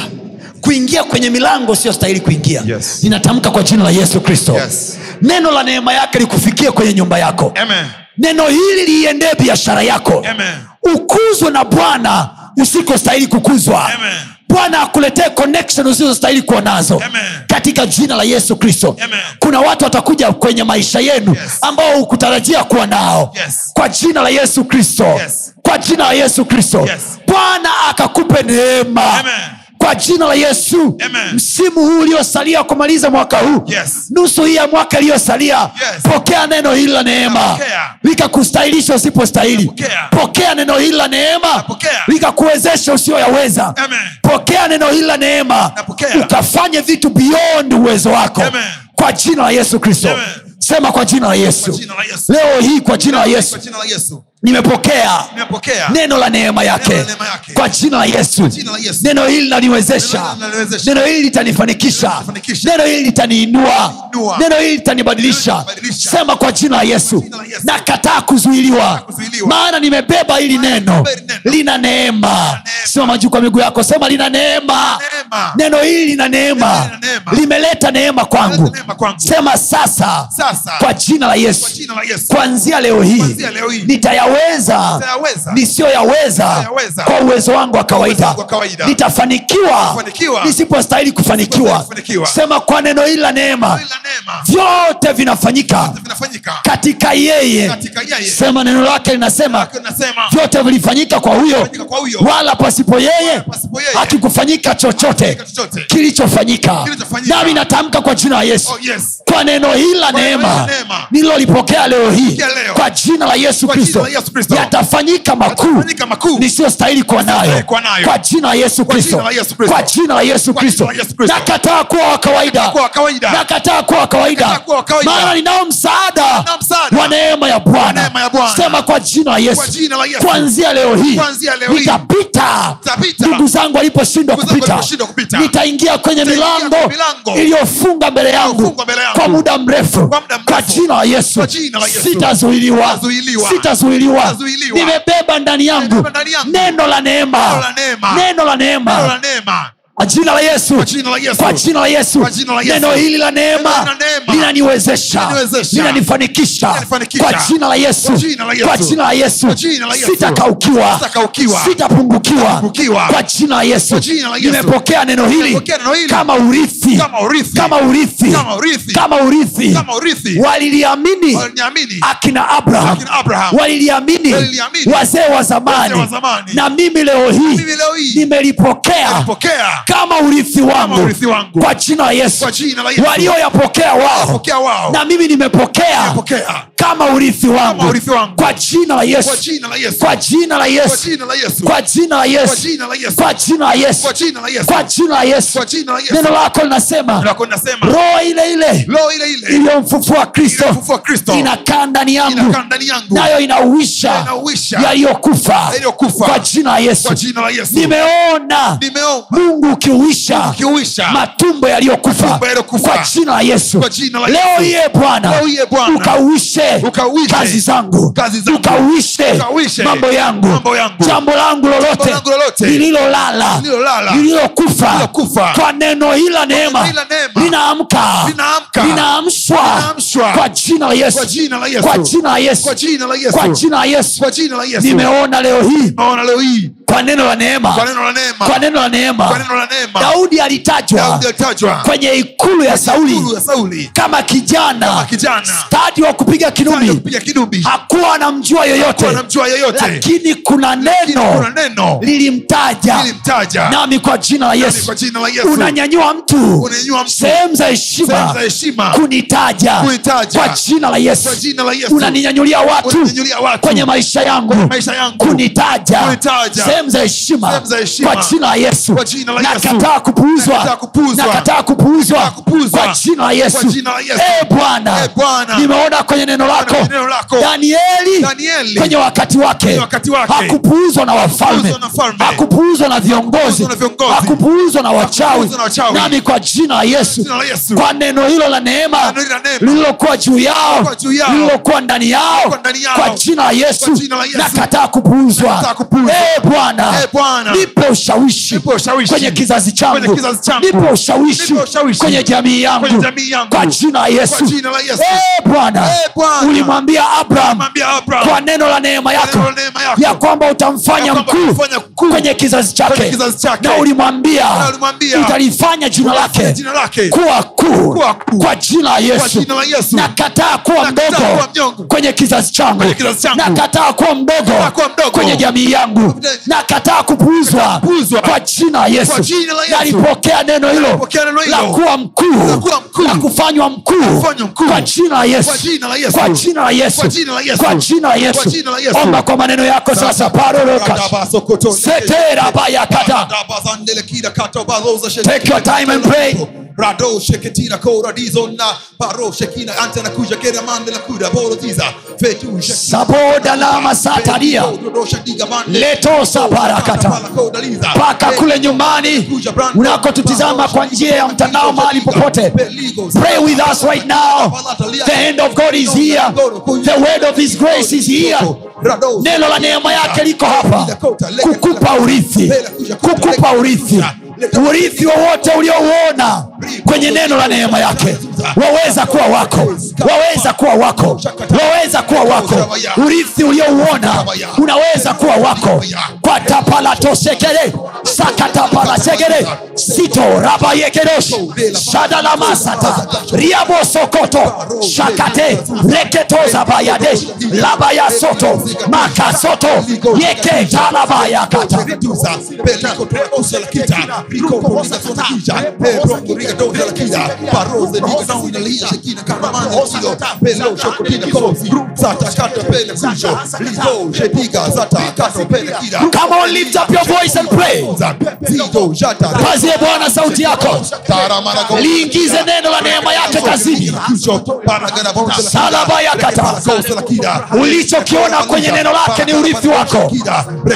Kuingia kwenye milango usiyostahili kuingia. Yes. ninatamka kwa jina la yesu kristo. Yes. neno la neema yake likufikie kwenye nyumba yako. Amen. neno hili liiendee biashara yako. Amen. ukuzwe na bwana usikostahili kukuzwa Amen. bwana akuletee connection usizostahili kuwa nazo Amen. katika jina la yesu kristo kuna watu watakuja kwenye maisha yenu Yes. ambao hukutarajia kuwa nao Yes. kwa jina la yesu kristo Yes. kwa jina la yesu kristo Yes. bwana akakupe neema Amen. Kwa jina la yesu. Amen. msimu huu uliosalia kumaliza mwaka huu. Yes. nusu hii ya mwaka iliyosalia. Yes. pokea neno hili la neema. Likakustahilisha usipostahili. Pokea neno hili la neema. Likakuwezesha usiyoyaweza. Pokea neno hili la neema. Ukafanye vitu beyond uwezo wako. Amen. kwa jina la yesu kristo. Sema kwa jina la yesu. Leo hii kwa jina la Yesu. Nimepokea neno la neema yake. kwa jina la yesu. Jina la Yesu. neno hili linaniwezesha. Neno hili litanifanikisha. Neno hili litaniinua. Neno hili litanibadilisha. Sema kwa jina la yesu. Nakataa kuzuiliwa. Maana nimebeba hili neno. lina neema. Simama juu kwa miguu yako. Sema lina neema. Neno hili lina neema. Limeleta neema kwangu. Sema sasa. Kwa jina la yesu. kuanzia leo hii hii. Nitayaweza nisiyoyaweza kwa uwezo wangu wa kawaida. Nitafanikiwa. Nisipostahili kufanikiwa. Sema kwa neno hili la neema. Vyote vinafanyika katika yeye. Sema neno lake linasema vyote vilifanyika kwa huyo. Wala pasipo yeye akikufanyika hakikufanyika chochote. Kilichofanyika. Nami natamka kwa jina la yesu. Oh, kwa neno hili la neema. nililolipokea leo hii. Kwa jina la Yesu Kristo. Yatafanyika makuu makuu. nisiyostahili kuwa nayo. Kwa jina la yesu kristo. kwa jina la yesu kristo. nakataa kuwa wa kawaida. Nakataa kuwa wa kawaida. Maana ninao msaada wa neema ya bwana. sema kwa jina la yesu. kuanzia leo hii nitapita. Ndugu zangu aliposhindwa kupita nitaingia kwenye milango iliyofunga mbele yangu kwa muda mrefu. Kwa muda mrefu. kwa jina la yesu. Kwa jina la Yesu. sitazuiliwa. Sitazuiliwa. Yangu. Nimebeba ndani yangu. neno la neema. Neno la neema. Kwa jina la yesu Kwa jina la Yesu. neno hili la neema linaniwezesha linanifanikisha kwa jina la yesu Kwa jina la Yesu. sitakaukiwa sitapungukiwa kwa jina la yesu nimepokea neno hili kama urithi Kama urithi. kama urithi Kama urithi. kama urithi Kama urithi. waliliamini akina abraham waliliamini wazee wa zamani na mimi leo hii nimelipokea. Kama urithi wangu. kwa jina la yesu. Walioyapokea wao. Na mimi Nimepokea. Kama urithi wangu kwa jina la yesu Kwa jina la Yesu. kwa jina la yesu jina la Yesu. kwa jina la yesu kwa jina la yesu neno lako linasema roho ile ile iliyomfufua kristo inakaa ndani yangu nayo inauisha yaliyokufa kwa jina la yesu nimeona mungu ukiuisha matumbo yaliyokufa kwa jina la yesu leo iye Bwana. ukauishe Ukauishe. kazi zangu. ukawishe ukauishe mambo yangu. jambo langu lolote lililolala lililokufa kwa neno hila la neema linaamka linaamshwa kwa jina la yesu. Kwa jina la Yesu. nimeona leo hii. Kwa neno la neema. Kwa neno la neema. daudi alitajwa kwenye ikulu ya sauli. Kama kijana. stadi wa kupiga kinubi hakuwa anamjua yoyote. lakini kuna neno lilimtaja. nami kwa jina la yesu. unanyanyua mtu. Sehemu za heshima kunitaja. Kwa jina la yesu. Unaninyanyulia watu kwenye maisha yangu. Kunitaja. Sehemu za heshima. Kwa jina la yesu. Nakataa kupuuzwa. Nakataa kupuuzwa. kwa jina la yesu. Eh, bwana Eh, nimeona kwenye neno neno lako. danieli kwenye wakati wake hakupuuzwa na wafalme. Hakupuuzwa na viongozi. Hakupuuzwa na wachawi. Nami kwa jina la yesu kwa neno hilo la neema lililokuwa juu yao Lililokuwa ndani yao kwa jina la yesu. Nakataa kupuuzwa. Eh, bwana Eh, nipe ushawishi kwenye kizazi changu. Nipe ushawishi kwenye jamii yangu. kwa jina la yesu. Eh, Bwana. Ulimwambia abraham kwa neno la neema yako ya kwamba utamfanya mkuu kwenye kizazi chake. na ulimwambia Na utalifanya jina lake kuwa kuu kwa jina la yesu. na kataa nakataa kuwa mdogo kwenye kizazi changu. na kataa nakataa kuwa mdogo kwenye jamii yangu. Nakataa kupuuzwa kupuuzwa. kwa jina la yesu. Nalipokea neno hilo la kuwa mkuu mkuu. kufanywa mkuu. kwa jina la yesu Kwa jina la Yesu. kwa jina la yesu. Omba kwa maneno yako sasa paroroka setera Take your time and pray. Rado sheketina koradizona paro shekina antena kuja kera mandela kuda bolo tiza. Fetu saboda lama sataria letosa barakata mpaka kule nyumbani. unakotutizama kwa njia ya mtandao mahali popote. Pray with us right now. The hand of god is here. the word of his grace is here. neno la neema yake liko hapa. Kukupa urithi. Kukupa urithi urithi wowote uliouona kwenye neno la neema yake. Waweza kuwa wako. Waweza kuwa wako. Waweza kuwa wako. Urithi uliouona unaweza kuwa wako. Kwa tapalatosekele sakatapalasekele sito rabayekedosh shadalamasata riabosokoto shakate reketozabayadesh labayasoto makasoto yeketalabayakata Come on, lift up your voice and pray. pazie bwana sauti yako. Liingize neno la neema yake kazini. ulichokiona kwenye neno lake ni urithi wako.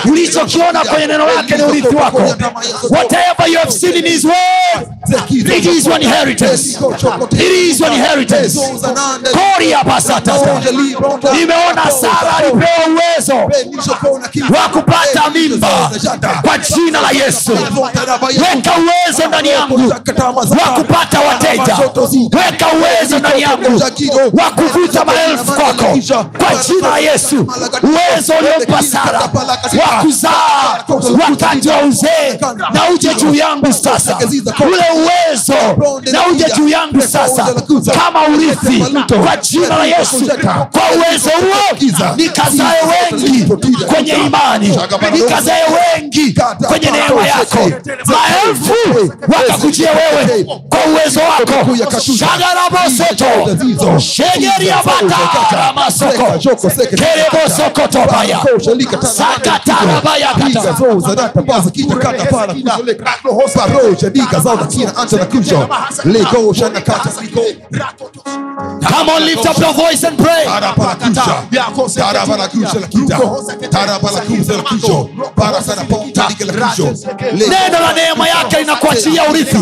Ulichokiona kwenye neno lake ni urithi wako. Whatever you have seen in his word it is your inheritance. It is your inheritance. Koria basata. Nimeona sara alipewa uwezo wa kupata mimba kwa jina la yesu. Weka uwezo ndani yangu wa kupata wateja. Weka uwezo ndani yangu wa kuvuta maelfu kwako kwa jina la yesu. Uwezo uliompa sara wa kuzaa wakati wa uzee na uje juu yangu sasa. ule uwezo na uje juu yangu sasa kama urithi kwa jina la yesu. Kwa uwezo huo nikazae wengi kwenye imani. nikazae wengi kwenye neema yako. Maelfu wakakujia wewe kwa uwezo wako. Shagarabosoto shegeriabataramasoko Come on, lift up your voice and pray. Neno la neema yake linakuachia urithi.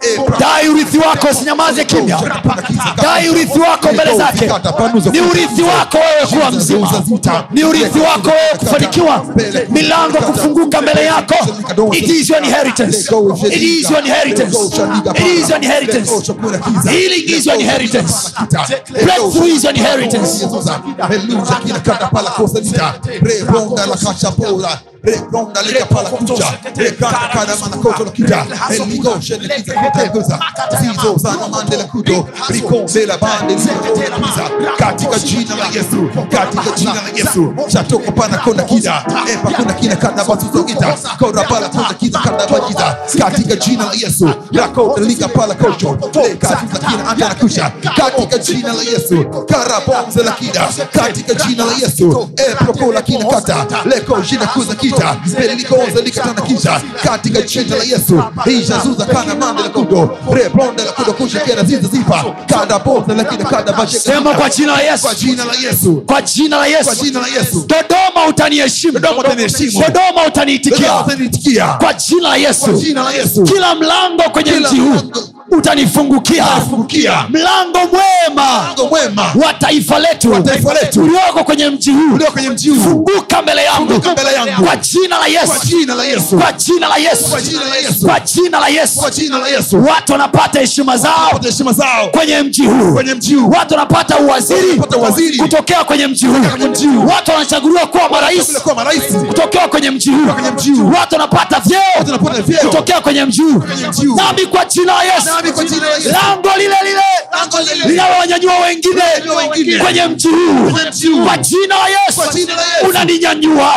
e Dai urithi wako, usinyamaze kimya. Dai urithi wako mbele zake. Ni urithi wako wewe kuwa mzima, ni urithi wako wewe kufanikiwa, milango kufunguka mbele yako. It is your inheritance. It is your inheritance. It is your inheritance. Healing is your inheritance. Breakthrough is your inheritance. Rebronda likapala kucha rekata kada manakoto lokita eligo shene kita kitaguza zizo sana mandela kudo. Rikombela bande liza katika jina la yesu. Katika jina la yesu. Shatoko pana kona kida epa kuna kina kada batuzo gita kora pala kona kida kada bajiza katika jina la yesu. Rako liga kocho le katuza kina anda na kusha. katika jina la yesu. Karabonze la kida katika jina la yesu. e kina kata. leko jina kuza kita pelikoza likatana kisha katika jina la yesu. Ishazuza kana mande la kudo. Rebonde la kudo kushekera ziza zipa. Kada bonze lakini kada basheka sema kwa jina la yesu. Kwa jina la yesu. Kwa jina la kwa jina la yesu. Dodoma utaniheshimu Dodoma utaniheshimu. dodoma utaniitikia. Utaniitikia. Kwa jina la kwa jina la yesu. Kila mlango kwenye mji huu utanifungukia. Utanifungukia. mlango mwema. Mwema. Wa taifa letu. Ulioko kwenye mji huu. Ulio kwenye mji huu. Funguka mbele yangu. Funguka mbele yangu. kwa jina la yesu kwa jina la yesu kwa jina la yesu watu wanapata heshima zao kwenye mji huu watu wanapata uwaziri kutokea kwenye mji huu watu wanachaguliwa kuwa marais kutokea kwenye mji huu watu wanapata vyeo kutokea kwenye mji huu nami kwa jina la yesu lango lile lile linalowanyanyua wengine kwenye mji huu Kwenye mji huu. kwa jina la yesu Kwa jina la Yesu. unaninyanyua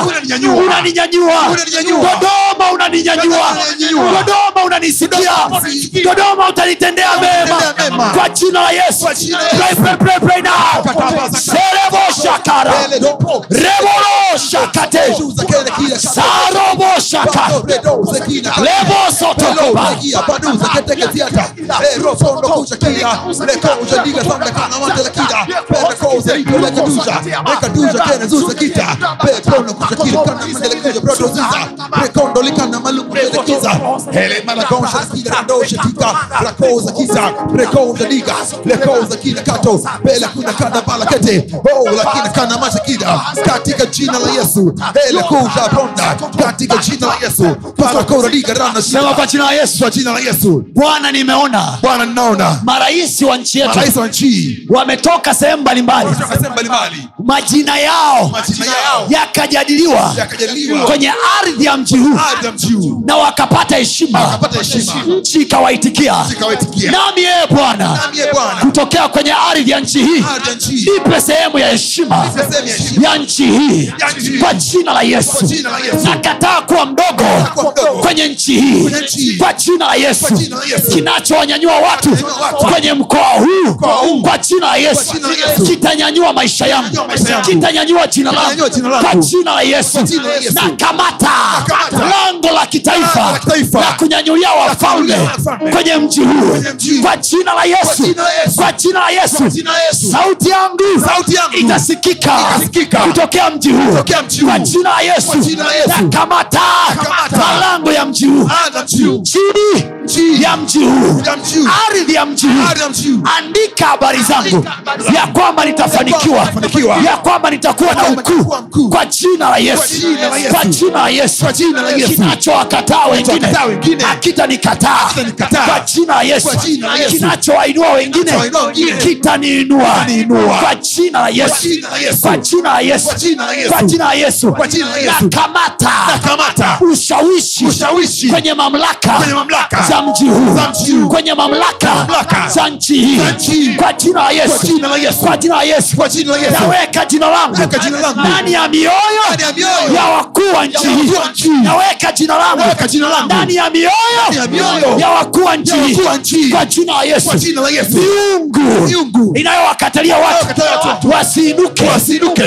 Unaninyanyua. dodoma Unaninyanyua. dodoma unanisikia dodoma utanitendea mema kwa jina la yesu Kwa jina saroboshaka Yesu. Pray, pray, pray, pray now. Kataba- serebo shakara Mbele dopo. reboro shakate Shuza kele kila shaka. sarobo shaka Bado redo zekina. lebo sotokoba Hello, Zakia, Baduza, Keteke, Theater. Eh, Rosondo, Kuja, Kira. Leko, Uja, Diga, Sanga, Kana, Mante, Lakida. Pere, Koze, Riko, Leka, Duja. Leka, Duja, Kene, Zuza, Kita. Pe, Prono, Kuja, Kira, Kana, Mante, Lekuja, Proto, Ziza. Rekondo, Likana, Maluku, Lele, Kiza. Hele, Malagonja, Kida, Rando, Shetika. Rakoza, Kiza. Rekoza, Diga. Lekoza, Kina, Kato. Pele, Kuna, Kana, Bala, Kete. Oh, Lakina, Kana, Mate, Kida. Katika jina la Yesu. Hele, Kuja, Bonda. Katika jina la Yesu. Para, Kora, Diga, Rana, sema kwa jina la yesu Kwa jina la Yesu. bwana nimeona Bwana ninaona marais wa nchi yetu marais wa nchi wametoka sehemu mbalimbali sehemu mbalimbali majina yao majina yao yakajadiliwa yakajadiliwa kwenye ardhi ya mji huu. na wakapata heshima. Nchi ikawaitikia. Nami yeye bwana ye Bwana. kutokea kwenye ardhi ya nchi hii ardhi ipe sehemu ya heshima ya nchi hii kwa jina la yesu. Nakataa kuwa mdogo kwenye nchi hii kwa jina la yesu. Kinachowanyanyua watu kwenye mkoa huu kwa jina la yesu. Kitanyanyua maisha yangu. Kitanyanyua jina langu. Kwa jina la yesu. Jina la Yesu. Nakamata lango la kitaifa na la kunyanyulia wafalme kwenye mji huu kwa jina la yesu. kwa jina la yesu. Sauti yangu itasikika kutokea mji huu kwa jina la yesu. Nakamata malango ya mji huu ardhi ya mji huu chini ya mji huu ya mji huu ardhi ya mji huu andika habari zangu ya kwamba nitafanikiwa. Ya kwamba nitakuwa na ukuu. kwa jina la Yesu. Kwa jina la yesu kinachowakataa wengine Hakitanikataa. kwa jina la yesu kinachowainua wengine kitaniinua kwa jina la yesu kwa jina la yesu Kwa jina la Yesu. nakamata ushawishi kwenye mamlaka za mji huu kwenye mamlaka za nchi hii kwa jina la yesu Kwa jina la Yesu. naweka jina langu Ndani ya mioyo. ya wakuu wa nchi. hii naweka jina langu. Ndani ya mioyo ya wakuu wa nchi. Hii kwa jina la yesu. miungu. Inayowakatalia watu. Wasiinuke.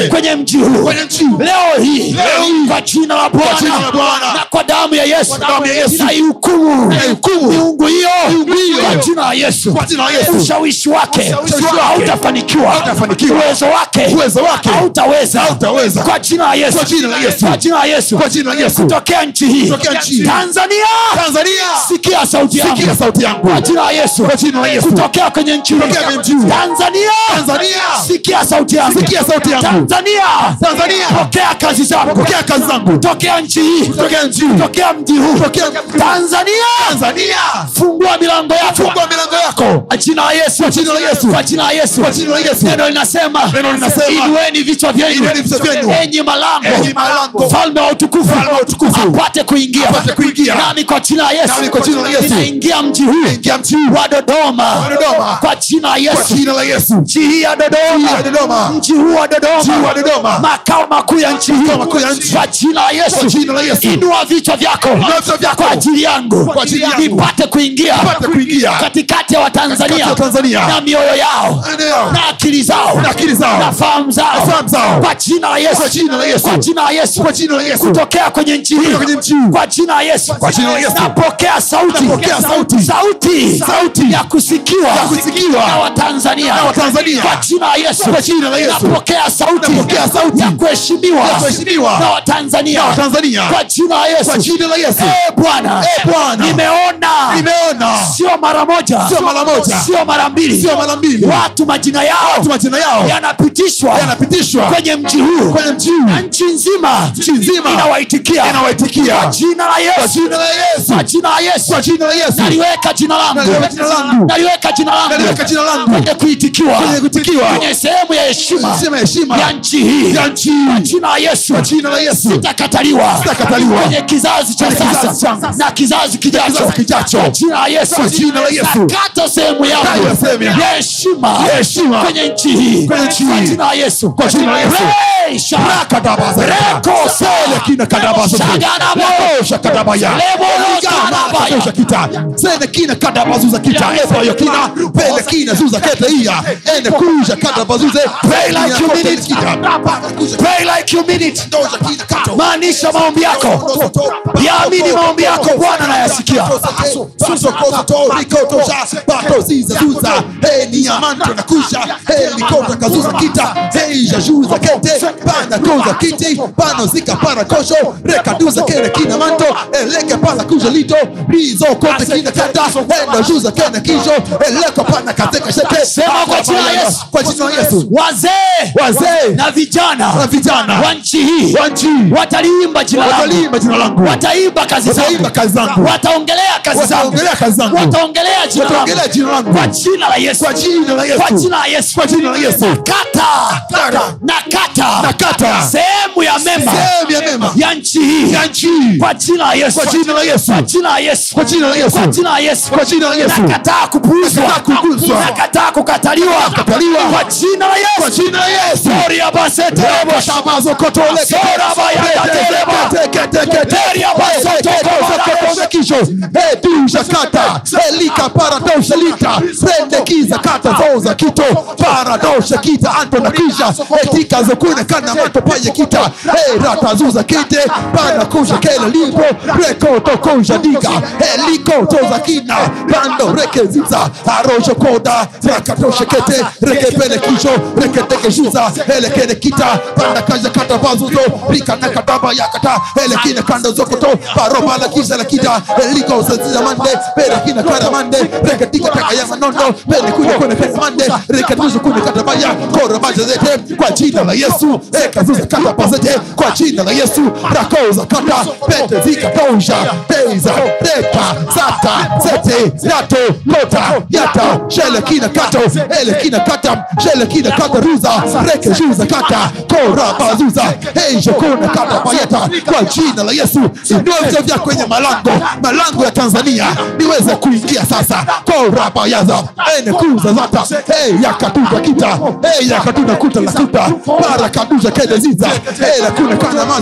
Kwenye mji huu. Leo hii. Kwa jina la bwana. na kwa damu ya yesu. Damu naihukumu. Naihukumu. miungu hiyo. Kwa jina la yesu. Ushawishi wake. Hautafanikiwa. Uwezo wake. Hautaweza. Kwa jina la yesu la Yesu. kutokea nchi hii. Tanzania. Sikia sauti yangu. Kwa jina la yesu. Kutokea kwenye nchi tanzania. Sikia sauti yangu. Tanzania. Tanzania. pokea kazi zangu. Tokea nchi hii. Tokea mji huu. Tanzania. Tanzania. Fungua milango yako. Fungua milango yako. Jina la yesu. Kwa jina la Yesu. Neno linasema. Inueni vichwa vyenu. Enyi malango. Mfalme wa utukufu apate kuingia nami kwa jina la yesu ninaingia mji huu wa dodoma kwa jina la yesu nchi hii ya dodoma mji huu wa dodoma makao makuu ya nchi hii kwa jina la yesu inua vichwa vyako kwa ajili yangu nipate kuingia katikati ya watanzania na mioyo yao na akili zao Na fahamu zao Na fahamu zao. kwa jina la yesu Kwa jina la Yesu. Kutokea kwenye nchi hii. Kwa jina la yesu. Napokea sauti. Napokea sauti. sauti. Sauti. ya kusikiwa. Na watanzania. Kwa jina la yesu. Napokea sauti. Napokea sauti. ya kuheshimiwa. Na watanzania. Kwa jina la yesu. Eh, bwana. Eh, nimeona. Sio mara moja. Sio mara mbili. Watu majina yao yanapitishwa kwenye mji huu. na nchi nzima nzima. inawaitikia kwa jina la yesu jina naliweka langu kwenye kuitikiwa Kwenye sehemu ya heshima ya nchi hii kwa jina la yesu sitakataliwa kwenye kizazi cha sasa na kizazi kijacho jina la yesu nakata sehemu yangu ya heshima kwenye nchi hii kwa jina la yesu jina maombi yako. Yaamini maombi yako bwana kina kadabazo Lekosha kita Sene kina kadabazuza kita Efa yo kina Pele kina zuza kete iya Ene eleko pana kateka anayasikia Sema kwa jina Yesu. kwa jina yesu. Wazee. Wazee. Na vijana. Na vijana. Wa nchi hii. Wa nchi wataliimba jina langu. Wataliimba jina langu. Wataimba kazi zangu. Wataimba kazi zangu. Wataongelea kazi zangu. Wataongelea kazi zangu. wataongelea jina langu. Wataongelea jina langu. kwa jina la Yesu. Kwa jina la Yesu. kwa jina la Yesu. Kwa jina la Yesu. kata kata na kata na kata sehemu ya mema. Sehemu ya mema. ya nchi hii ya nchi hii. kwa jina la Yesu Kwa jina la Yesu. kwa jina la Yesu Kwa jina la Yesu. kwa jina la Yesu Kwa jina la Yesu. nakataa kupuuzwa kupuuzwa. nakataa kukataliwa Kukataliwa. kwa jina la Yesu Kwa jina la Yesu. Sori ya basete Rebo shabazo kotole Sora baya katereba. Teria baso toko Kotole kisho Edusha kata Elika paradosha lita sende kiza kata zoza kito Paradosha kita anto na kisha Etika zokune kana mato paye kita Hey rata zuza kite Pana kuja kele lipo. Reko tokusha diga Eliko toza kina. Bando reke ziza Arosho koda Rakatosha kete. Reke pele kisho Reke teke shuza Ele kene kita. Panda kaja kata bazuzo Rika na kataba yakata Ele kine kanda zokoto Paro bala kisa la kita. Eliko senzila mande Pere kina kara mande. Reke tika taka ya manondo Pele kuja kune kene mande. Reke tuzo kune kata baya Kora baja zete. Kwa jina la Yesu Eka zuza kata bazete Kwa jina la Yesu Rakoza kata Pete zika tosha Teiza Sata sete Yato Kota Yata Shele kina kato Ele kina kata Shele kina kata Ruza Reke juza kata Kora bazuza heje kuna kata bayeta Kwa jina la Yesu Inua vichwa vyako kwenye malango Malango ya Tanzania Niweze kuingia sasa Kora bayaza Ene kuza zata Hey yakatuta kita Hey yakatuta kuta la kuta Para kaduja kede ziza Hey lakuna kana kata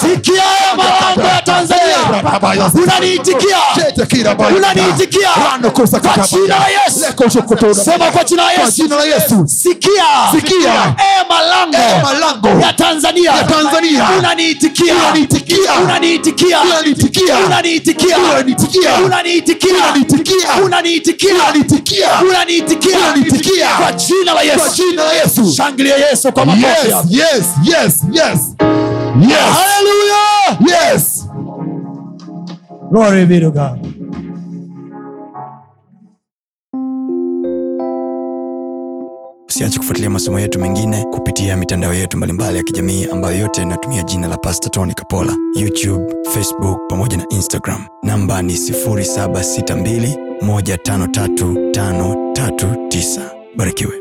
sikia haya malango ya Tanzania unaniitikia Unaniitikia. Kwa jina la Yesu. sema kwa jina la Yesu sikia Sikia. e malango Eh, ya Tanzania unaniitikia Unaniitikia. unaniitikia Unaniitikia. kwa jina la Yesu shangilia Yesu kwa makofi Yes, yes, yes, yes. Yes. Hallelujah. Yes. Glory be to God. usiache kufuatilia masomo yetu mengine kupitia mitandao yetu mbalimbali ya kijamii ambayo yote inatumia jina la Pastor Tony Kapola, YouTube, Facebook pamoja na Instagram. Namba ni 0762153539. Barikiwe.